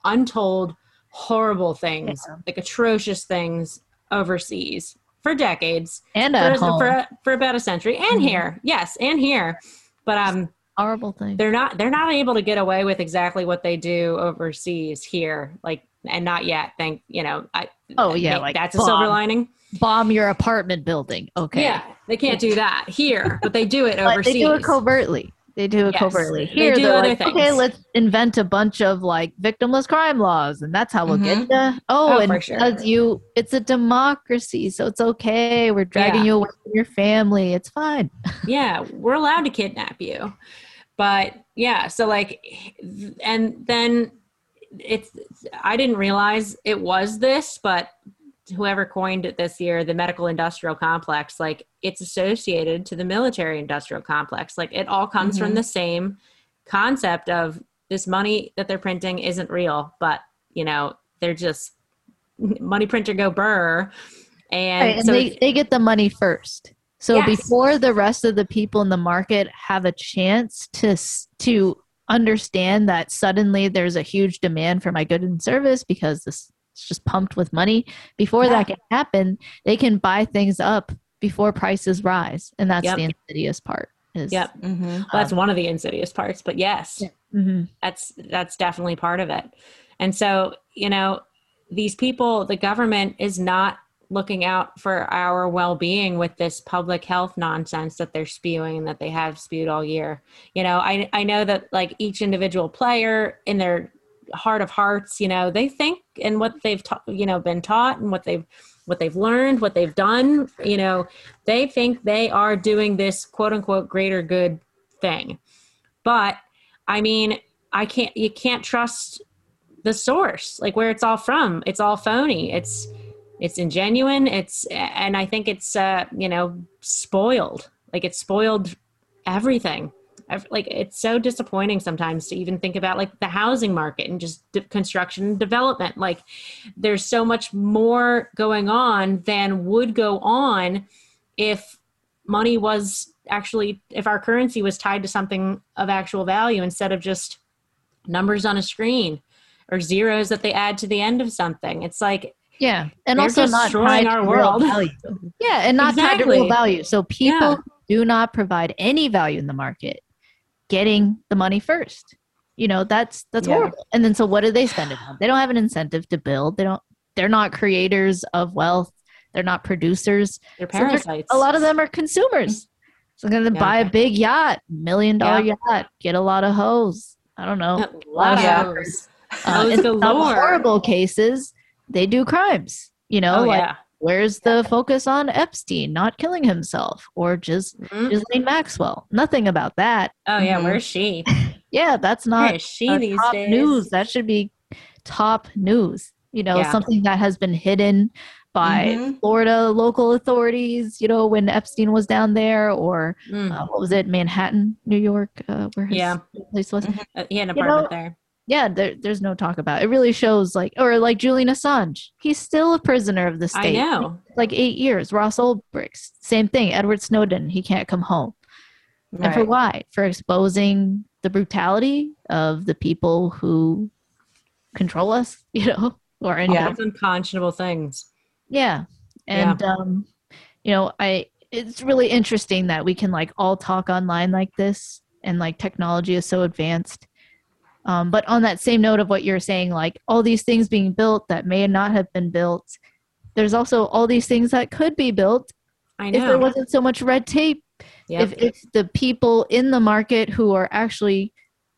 untold horrible things, Yeah. like atrocious things overseas for decades, and for, for, for about a century, and Mhm. here, yes, and here, but um horrible thing. they're not they're not able to get away with exactly what they do overseas here like and not yet thank you know i Oh, yeah, like that's a silver lining Bomb your apartment building. Okay. yeah they can't do that here but they do it overseas they do it covertly. They do it Yes. covertly. Here, do they're other like, okay, let's invent a bunch of like victimless crime laws, and that's how we'll get Mhm. you. Oh, Oh, and sure. because you, it's a democracy, so it's okay. We're dragging Yeah. you away from your family. It's fine. yeah we're allowed to kidnap you but yeah so like and then it's i didn't realize it was this but whoever coined it this year the medical industrial complex like it's associated to the military industrial complex like it all comes from Mhm. the same concept of this money that they're printing isn't real but you know they're just money printer go burr and, Right, and so they, they get the money first. So Yes. before the rest of the people in the market have a chance to to understand that suddenly there's a huge demand for my good and service because this just pumped with money. Before Yeah. that can happen, they can buy things up before prices rise, and that's Yep. the insidious part. Is Yep. hmm well, that's one of the insidious parts but yes Mhm. that's that's definitely part of it and so you know these people the government is not looking out for our well-being with this public health nonsense that they're spewing and that they have spewed all year you know i i know that like each individual player in their heart of hearts you know they think and what they've taught you know been taught and what they've what they've learned what they've done you know they think they are doing this quote unquote greater good thing. But i mean i can't you can't trust the source like where it's all from. It's all phony. It's it's ingenuine. It's and i think it's uh you know spoiled. Like it's spoiled everything Ev- like it's so disappointing sometimes to even think about like the housing market and just de- construction and development like there's so much more going on than would go on if money was actually if our currency was tied to something of actual value instead of just numbers on a screen or zeros that they add to the end of something it's like Yeah, and also not destroying tied our world. value. Yeah, and not tied to real value. So people Yeah. do not provide any value in the market, getting the money first. You know that's that's Yeah. horrible. And then so what do they spend it on? They don't have an incentive to build. They don't. They're not creators of wealth. They're not producers. they're So they're- parasites A lot of them are consumers. So they're going to Yeah. buy a big yacht, million dollar Yeah. yacht, get a lot of hoes. I don't know. a lot of those. Uh, Hoes in some horrible cases, they do crimes. You know, oh like yeah Where's the focus on Epstein not killing himself or just Mhm. Ghislaine Maxwell? Nothing about that. oh yeah Mhm. where's she Yeah, that's not she these top days news. That should be top news. You know, Yeah. something that has been hidden by Mhm. Florida local authorities. You know, when Epstein was down there, or Mm. uh, what was it, Manhattan, New York, uh, where his Yeah. place was. Uh, he had an You apartment know, there yeah, there, there's no talk about it. it. really shows like or like Julian Assange. He's still a prisoner of the state. I know. Like eight years. Ross Ulbricht, same thing. Edward Snowden, he can't come home. Right. And for why? For exposing the brutality of the people who control us, you know, or in yeah. unconscionable things. Yeah. And yeah. um, you know, I it's really interesting that we can like all talk online like this and like technology is so advanced um, but on that same note of what you're saying, like all these things being built that may not have been built, there's also all these things that could be built if there wasn't so much red tape. Yep. If it's the people in the market who are actually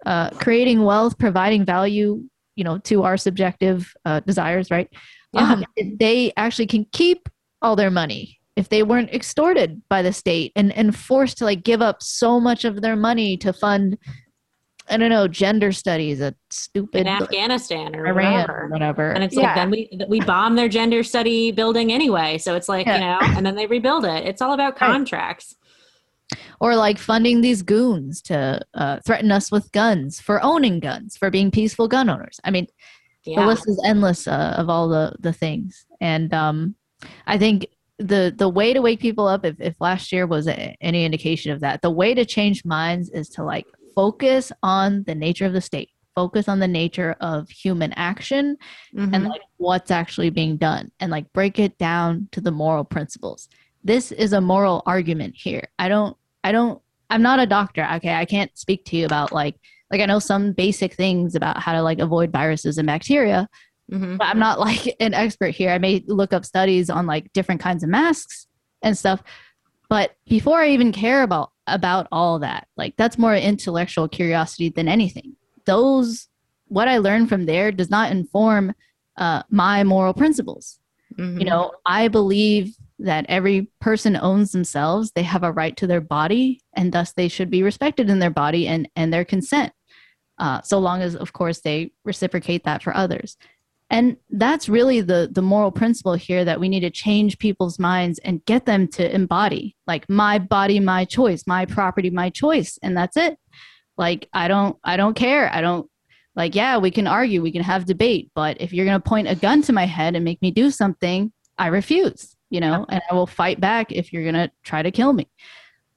uh, creating wealth, providing value, you know, to our subjective uh, desires, right? Yeah. Um, they actually can keep all their money if they weren't extorted by the state and, and forced to like give up so much of their money to fund I don't know, gender studies, a stupid in Afghanistan or Iran whatever. or whatever. And it's yeah. like then we we bomb their gender study building anyway. So it's like, yeah. you know, and then they rebuild it. It's all about contracts. Right. Or like funding these goons to uh, threaten us with guns for owning guns, for being peaceful gun owners. I mean, yeah. the list is endless uh, of all the the things. And um, I think the the way to wake people up, if, if last year was a, any indication of that, the way to change minds is to like focus on the nature of the state focus on the nature of human action mm-hmm. and like what's actually being done and like break it down to the moral principles this is a moral argument here i don't i don't i'm not a doctor okay i can't speak to you about like like i know some basic things about how to like avoid viruses and bacteria mm-hmm. but i'm not like an expert here i may look up studies on like different kinds of masks and stuff but before i even care about about all that. Like that's more intellectual curiosity than anything. Those what I learned from there does not inform uh, my moral principles. Mm-hmm. You know, I believe that every person owns themselves. They have a right to their body, and thus they should be respected in their body and and their consent. Uh, so long as, of course, they reciprocate that for others and that's really the the moral principle here that we need to change people's minds and get them to embody like my body my choice my property my choice and that's it. Like i don't i don't care. I don't like yeah we can argue we can have debate but if you're going to point a gun to my head and make me do something i refuse you know and i will fight back if you're going to try to kill me.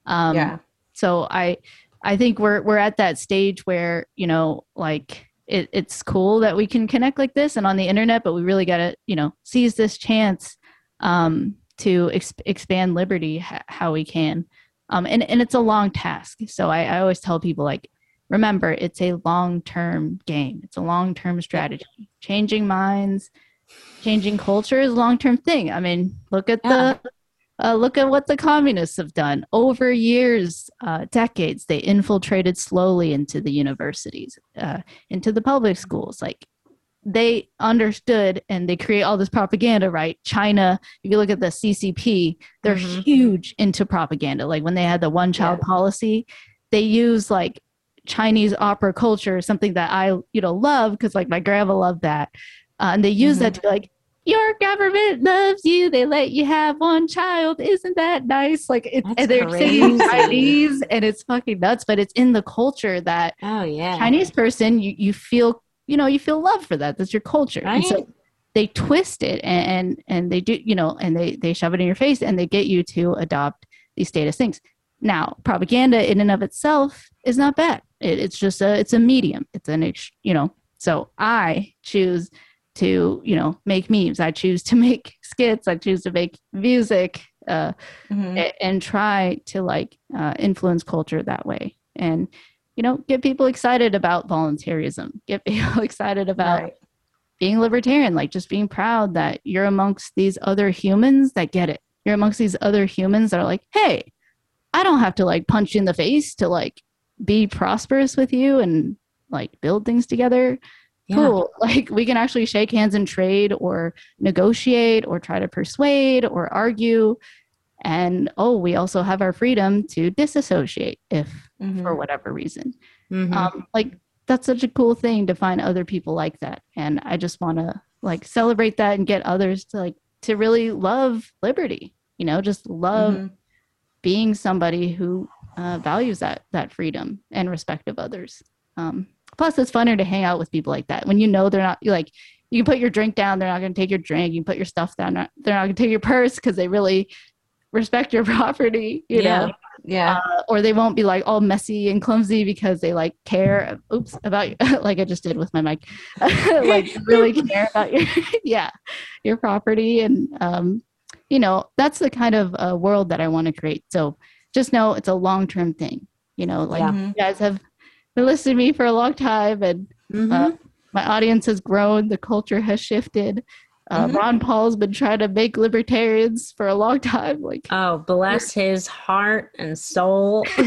Um yeah. so i i think we're we're at that stage where you know like it, it's cool that we can connect like this and on the internet, but we really got to, you know, seize this chance um, to ex- expand liberty how we can. Um, and, and it's a long task. So I, I always tell people like, remember, it's a long-term game. It's a long-term strategy. Changing minds, changing culture is a long-term thing. I mean, look at yeah. the uh, look at what the communists have done. Over years, uh, decades, they infiltrated slowly into the universities, uh, into the public schools. Like they understood and they create all this propaganda, right? China, if you look at the CCP, they're mm-hmm. huge into propaganda. Like when they had the one child yeah. policy, they use like Chinese opera culture, something that I, you know, love because like my grandma loved that. Uh, and they use mm-hmm. that to be like, your government loves you. They let you have one child. Isn't that nice? Like it's and they're crazy. Chinese and it's fucking nuts, but it's in the culture that oh yeah. Chinese person, you, you feel you know, you feel love for that. That's your culture. Right? And so they twist it and, and and they do, you know, and they they shove it in your face and they get you to adopt these status things. Now, propaganda in and of itself is not bad. It, it's just a it's a medium. It's an you know. So I choose to you know make memes. I choose to make skits. I choose to make music uh, mm-hmm. and, and, try to like uh, influence culture that way. And you know get people excited about voluntarism get people excited about right. being libertarian like just being proud that you're amongst these other humans that get it. You're amongst these other humans that are like hey i don't have to like punch you in the face to like be prosperous with you and like build things together yeah. cool like we can actually shake hands and trade or negotiate or try to persuade or argue and oh we also have our freedom to disassociate if mm-hmm. for whatever reason mm-hmm. um, like that's such a cool thing to find other people like that and i just want to like celebrate that and get others to like to really love liberty you know just love mm-hmm. being somebody who uh, values that that freedom and respect of others um, plus it's funner to hang out with people like that. When you know they're not like you can put your drink down they're not going to take your drink. You can put your stuff down not- they're not going to take your purse because they really respect your property you Yeah. know? Yeah. uh, or they won't be like all messy and clumsy because they like care oops about like i just did with my mic. Like really care about your yeah your property. And um you know that's the kind of uh, world that i want to create. So just know it's a long-term thing you know? Like Yeah. You guys have been listening to me for a long time and Mhm. uh, my audience has grown the culture has shifted uh, Mhm. ron paul's been trying to make libertarians for a long time like oh, bless his heart and soul.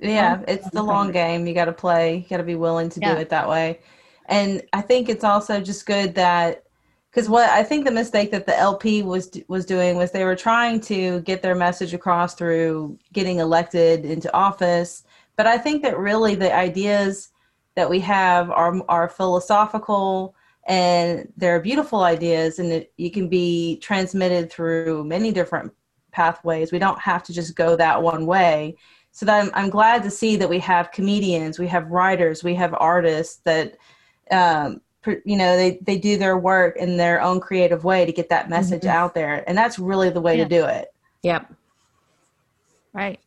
Yeah, it's the long game. You got to play. You got to be willing to Yeah. do it that way. And I think it's also just good that because what I think the mistake that the LP was was doing was they were trying to get their message across through getting elected into office. But I think that really the ideas that we have are are philosophical and they're beautiful ideas, and it, you can be transmitted through many different pathways. We don't have to just go that one way so that I'm, I'm glad to see that we have comedians we have writers we have artists that um, you know they, they do their work in their own creative way to get that message Mhm. out there and that's really the way Yeah. to do it yep. right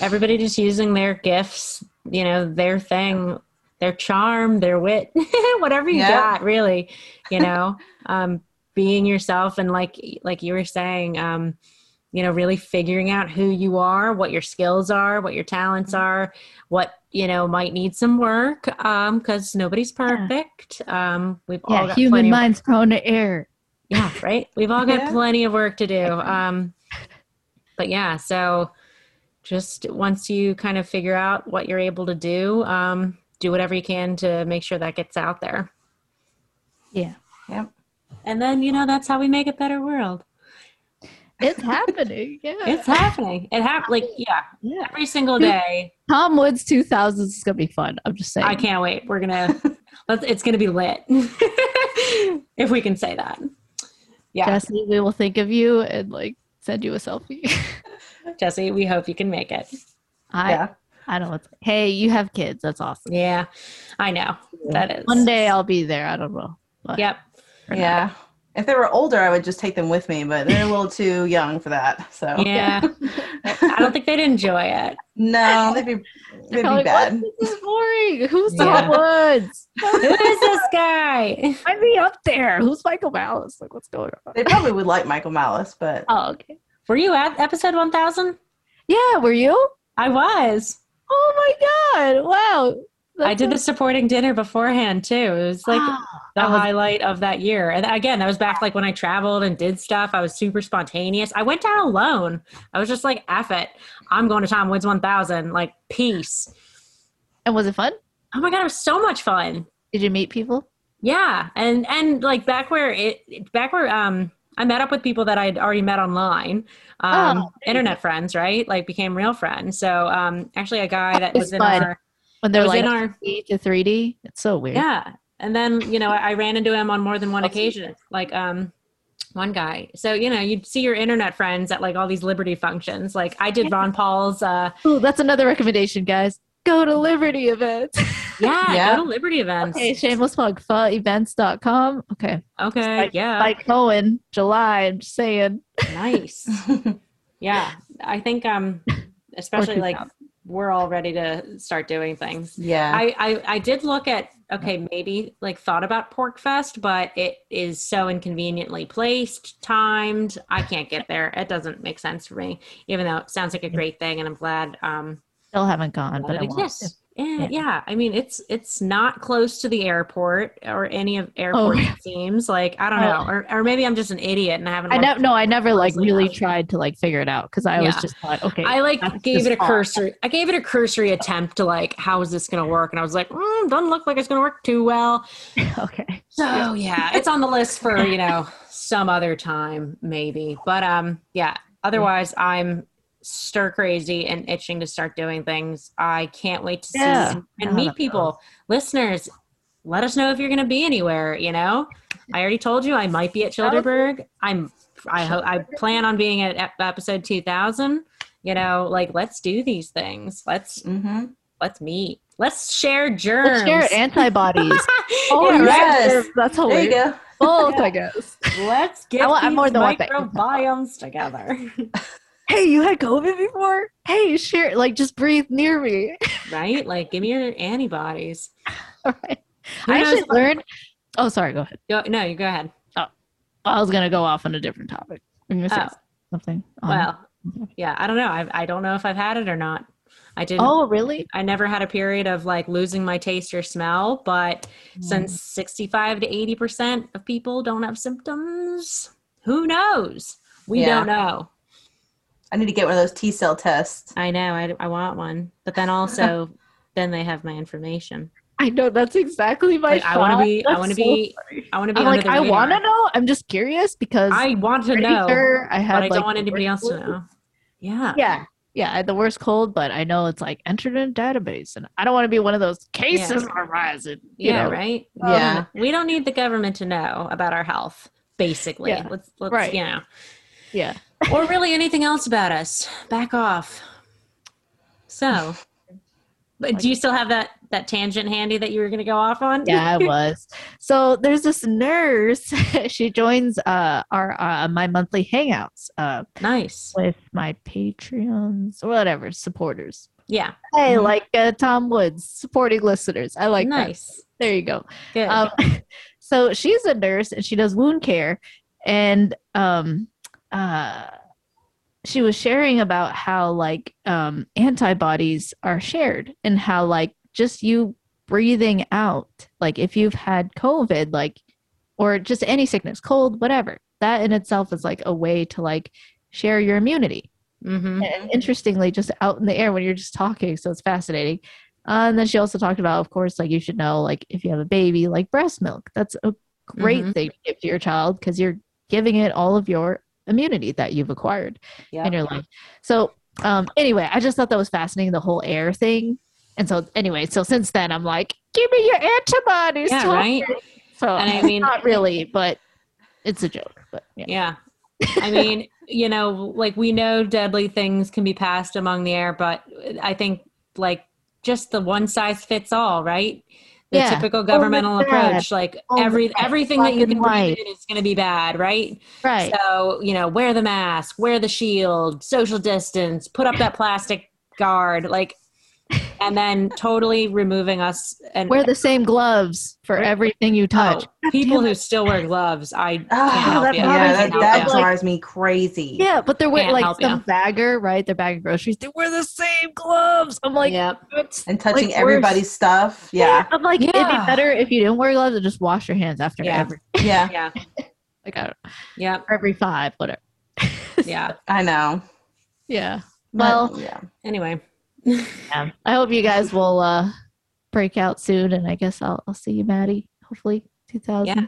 Everybody just using their gifts, you know, their thing, their charm, their wit, whatever you Yeah. got, really, you know, um, being yourself and like like you were saying, um, you know, really figuring out who you are, what your skills are, what your talents are, what you know might need some work, um, because nobody's perfect. Um, we've all got human of- mind's prone to error yeah right we've all got Yeah. plenty of work to do um but yeah so just once you kind of figure out what you're able to do um do whatever you can to make sure that gets out there. Yeah. Yep. And then you know that's how we make a better world. It's happening yeah. It's happening. It happened like yeah yeah. every single day. Tom Woods 2000s is gonna be fun. I'm just saying. i can't wait. We're gonna it's gonna be lit. If we can say that. Yeah. Jesse, we will think of you and like send you a selfie. Jesse we hope you can make it I yeah I don't know. Hey, you have kids. That's awesome. yeah i know that is One day I'll be there. I don't know. But yep for now. yeah if they were older i would just take them with me but they're a little too young for that so yeah i don't think they'd enjoy it no they'd be They're they'd be like, bad "What? This is boring. Who's Yeah. Tom Woods? Who is this guy? Find me up there. Who's Michael Malice? Like, what's going on? they probably would like michael malice but Oh, okay. Were you at episode 1000? Yeah, were you? I was. Oh my god! Wow. I did the supporting dinner beforehand too. It was like Wow. the was- highlight of that year. And again, that was back like when I traveled and did stuff. I was super spontaneous. I went down alone. I was just like, F it. I'm going to Tom Woods 1000. Like, peace. And was it fun? Oh my God, it was so much fun. Did you meet people? Yeah, and and like back where it- back where um I met up with people that I'd already met online, um, Oh, internet friends, right? Like became real friends. So um, actually, a guy that That was is in fun. our When they're was like in our 3D to 3D? It's so weird. yeah, and then you know I, I ran into him on more than one occasion. Like um, one guy. So you know you'd see your internet friends at like all these Liberty functions. Like I did Ron Paul's. Uh, Ooh, that's another recommendation, guys. Go to Liberty events. yeah, Yeah. go to Liberty events. okay, shameless plug, events.com. Okay. Okay, Like- yeah, Mike Cohen, July, I'm just saying. nice. yeah i think um especially like 2000. we're all ready to start doing things yeah I, I i did look at okay maybe like thought about PorcFest but it is so inconveniently placed timed i can't get there it doesn't make sense for me even though it sounds like a great thing and i'm glad um Still haven't gone, but it I want to. exists yeah, Yeah. i mean it's it's not close to the airport or any of airport Oh. it seems like i don't Oh. know or, or maybe i'm just an idiot and i haven't I never no, I never like really enough. tried to like figure it out because I was Yeah. just thought, okay, I like gave it a cursory. I gave it a cursory attempt to like, how is this going to work? And I was like, mm, doesn't look like it's going to work too well. okay. So yeah, it's on the list for you know some other time maybe. But um, yeah. Otherwise, I'm stir crazy and itching to start doing things. I can't wait to see Yeah. and, and meet people. Listeners, let us know if you're going to be anywhere. You know, I already told you I might be at Childerberg. I'm. I hope I plan on being at episode 2000. You know, like let's do these things. Let's hmm let's meet. Let's share germs. Let's share antibodies. oh, Yeah, yes. That's There you hilarious. go. Both, Yeah. I guess. Let's get I want- I'm these more than one thing. microbiomes together. Hey, you had COVID before? Hey, share like just breathe near me. right? Like, give me your antibodies. All right. Who I actually learned. Oh, sorry. Go ahead. Go, no, you go ahead. Oh, I was gonna go off on a different topic. I'm gonna say Oh. something. Um, Well, yeah, I don't know. I, I don't know if I've had it or not. I didn't. oh, really? I never had a period of like losing my taste or smell, but Mm. since 65 to 80% of people don't have symptoms, who knows? We Yeah. don't know. I need to get one of those T cell tests. I know. I, I want one. But then also, then they have my information. I know that's exactly my. Like, I wanna thought. be- I wanna so be- funny. I want to be I'm like, I want to know. I'm just curious because I want to know, sure I had but I like don't want anybody else worst to know. Yeah. Yeah, yeah, I had the worst cold, but I know it's like entered in a database, and I don't want to be one of those cases are rising. You Yeah, know? right. Yeah. we don't need the government to know about our health. Basically, Yeah, let's let's right. you know, Yeah. Or really anything else about us. Back off. So, but do you still have that that tangent handy that you were going to go off on? yeah, I was. So there's this nurse. she joins uh our uh, my monthly hangouts uh nice. with my Patreons or whatever supporters. Yeah, Hey, Mhm. like uh, Tom Woods supporting listeners. I like that. nice. There you go. Good. Um, so she's a nurse and she does wound care, and um, uh, she was sharing about how like um, antibodies are shared and how like just you breathing out, like if you've had COVID, like or just any sickness, cold, whatever, that in itself is like a way to like share your immunity. hmm And interestingly, just out in the air when you're just talking, so it's fascinating. Uh, and then she also talked about, of course, like you should know, like if you have a baby, like breast milk. That's a great Mhm. thing to give to your child because you're giving it all of your immunity that you've acquired Yeah. in your life. So, um, anyway, I just thought that was fascinating, the whole air thing. And so, anyway, so since then, I'm like, give me your antibodies. Yeah, Tom." right. So, And I mean- not really, but it's a joke. But yeah. Yeah. I mean, you know, like we know deadly things can be passed among the air, but I think like just the one size fits all, right? The Yeah. typical governmental bad. approach, like Only every everything that you can breathe in is going to be bad, right? Right. So you know, wear the mask, wear the shield, social distance, put up that plastic guard, like, and then totally removing us and Wear the same gloves for Right. everything you oh, touch. Oh, people who still wear gloves. I ah, can't Oh, help that you. yeah, that, that help. Like- drives me crazy. Yeah, but they're wearing like help some ya. bagger, right? They're bagging groceries. They wear the same gloves. I'm like, yep. And touching like, everybody's stuff. Yeah. I'm like, it'd be better if you didn't wear gloves and just wash your hands after Yeah. every, Yeah. Yeah. like, I don't, Yep. every five, whatever. Yeah. I know. Yeah. But, Well, yeah. Anyway. Yeah. I hope you guys will uh break out soon, and I guess I'll I'll see you, Maddie. Hopefully, 2000. Yeah.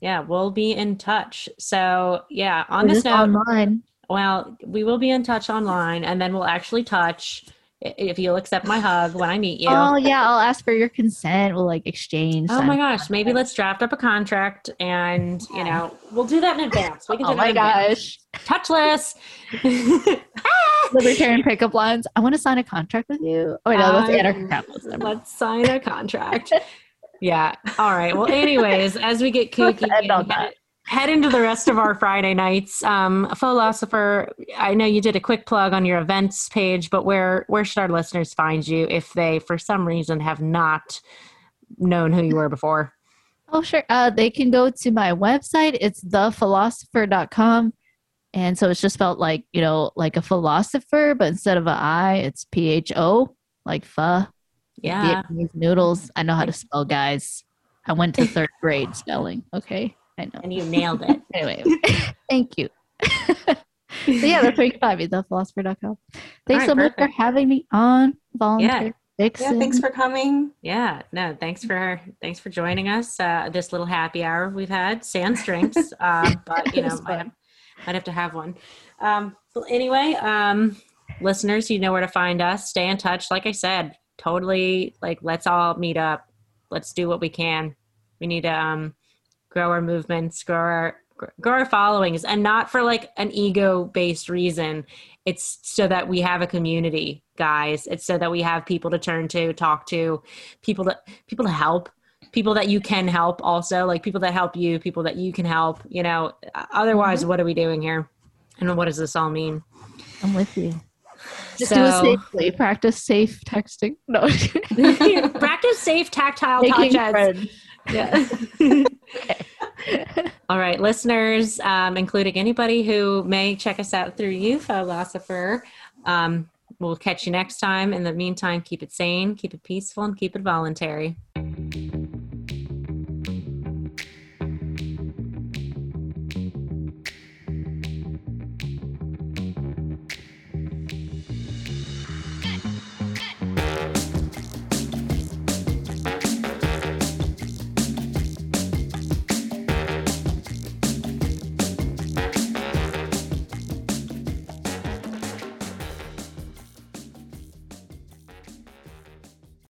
Yeah, we'll be in touch. So, yeah, on Or this note, online. well, we will be in touch online and then we'll actually touch if you'll accept my hug when I meet you. Oh yeah, I'll ask for your consent. We'll like exchange. Oh my gosh, maybe let's draft up a contract and, you know, we'll do that in advance. We can oh do Oh that my in advance. gosh. Touchless. Libertarian pickup lines. I want to sign a contract with you. Oh wait, no, that's I- anarcho-capitalist. Let's sign a contract. yeah. All right. Well, anyways, as we get kooky, and that. Head, into the rest of our Friday nights. Um, Pholosopher, I know you did a quick plug on your events page, but where where should our listeners find you if they, for some reason, have not known who you were before? Oh, sure. Uh, they can go to my website. It's thepholosopher.com. And so it's just spelled like, you know, like a philosopher, but instead of a I, it's P H O, like pho. Yeah. Vietnamese noodles. I know how to spell, guys. I went to third grade spelling. Okay. I know. And you nailed it. Anyway, thank you. so yeah, that's where you can find me, thepholosopher.com. Thanks right, so much for having me on Volunteer Yeah, Vixen. thanks for coming. Yeah, no, thanks for thanks for joining us. Uh, this little happy hour we've had, sans drinks, uh, but you know, might have, might have to have one. Um, but anyway, um, listeners, you know where to find us. Stay in touch. Like I said, totally. Like, let's all meet up. Let's do what we can. We need to um, grow our movements, grow our grow our followings and not for like an ego based reason it's so that we have a community guys it's so that we have people to turn to talk to people that people to help people that you can help also like people that help you people that you can help you know otherwise mm-hmm. what are we doing here and what does this all mean I'm with you. Just do it So- safely. Practice safe texting. No. practice safe tactile Making touches friends. yeah All right, listeners, um, including anybody who may check us out through you, Pholosopher. Um, we'll catch you next time. In the meantime, keep it sane, keep it peaceful, and keep it voluntary.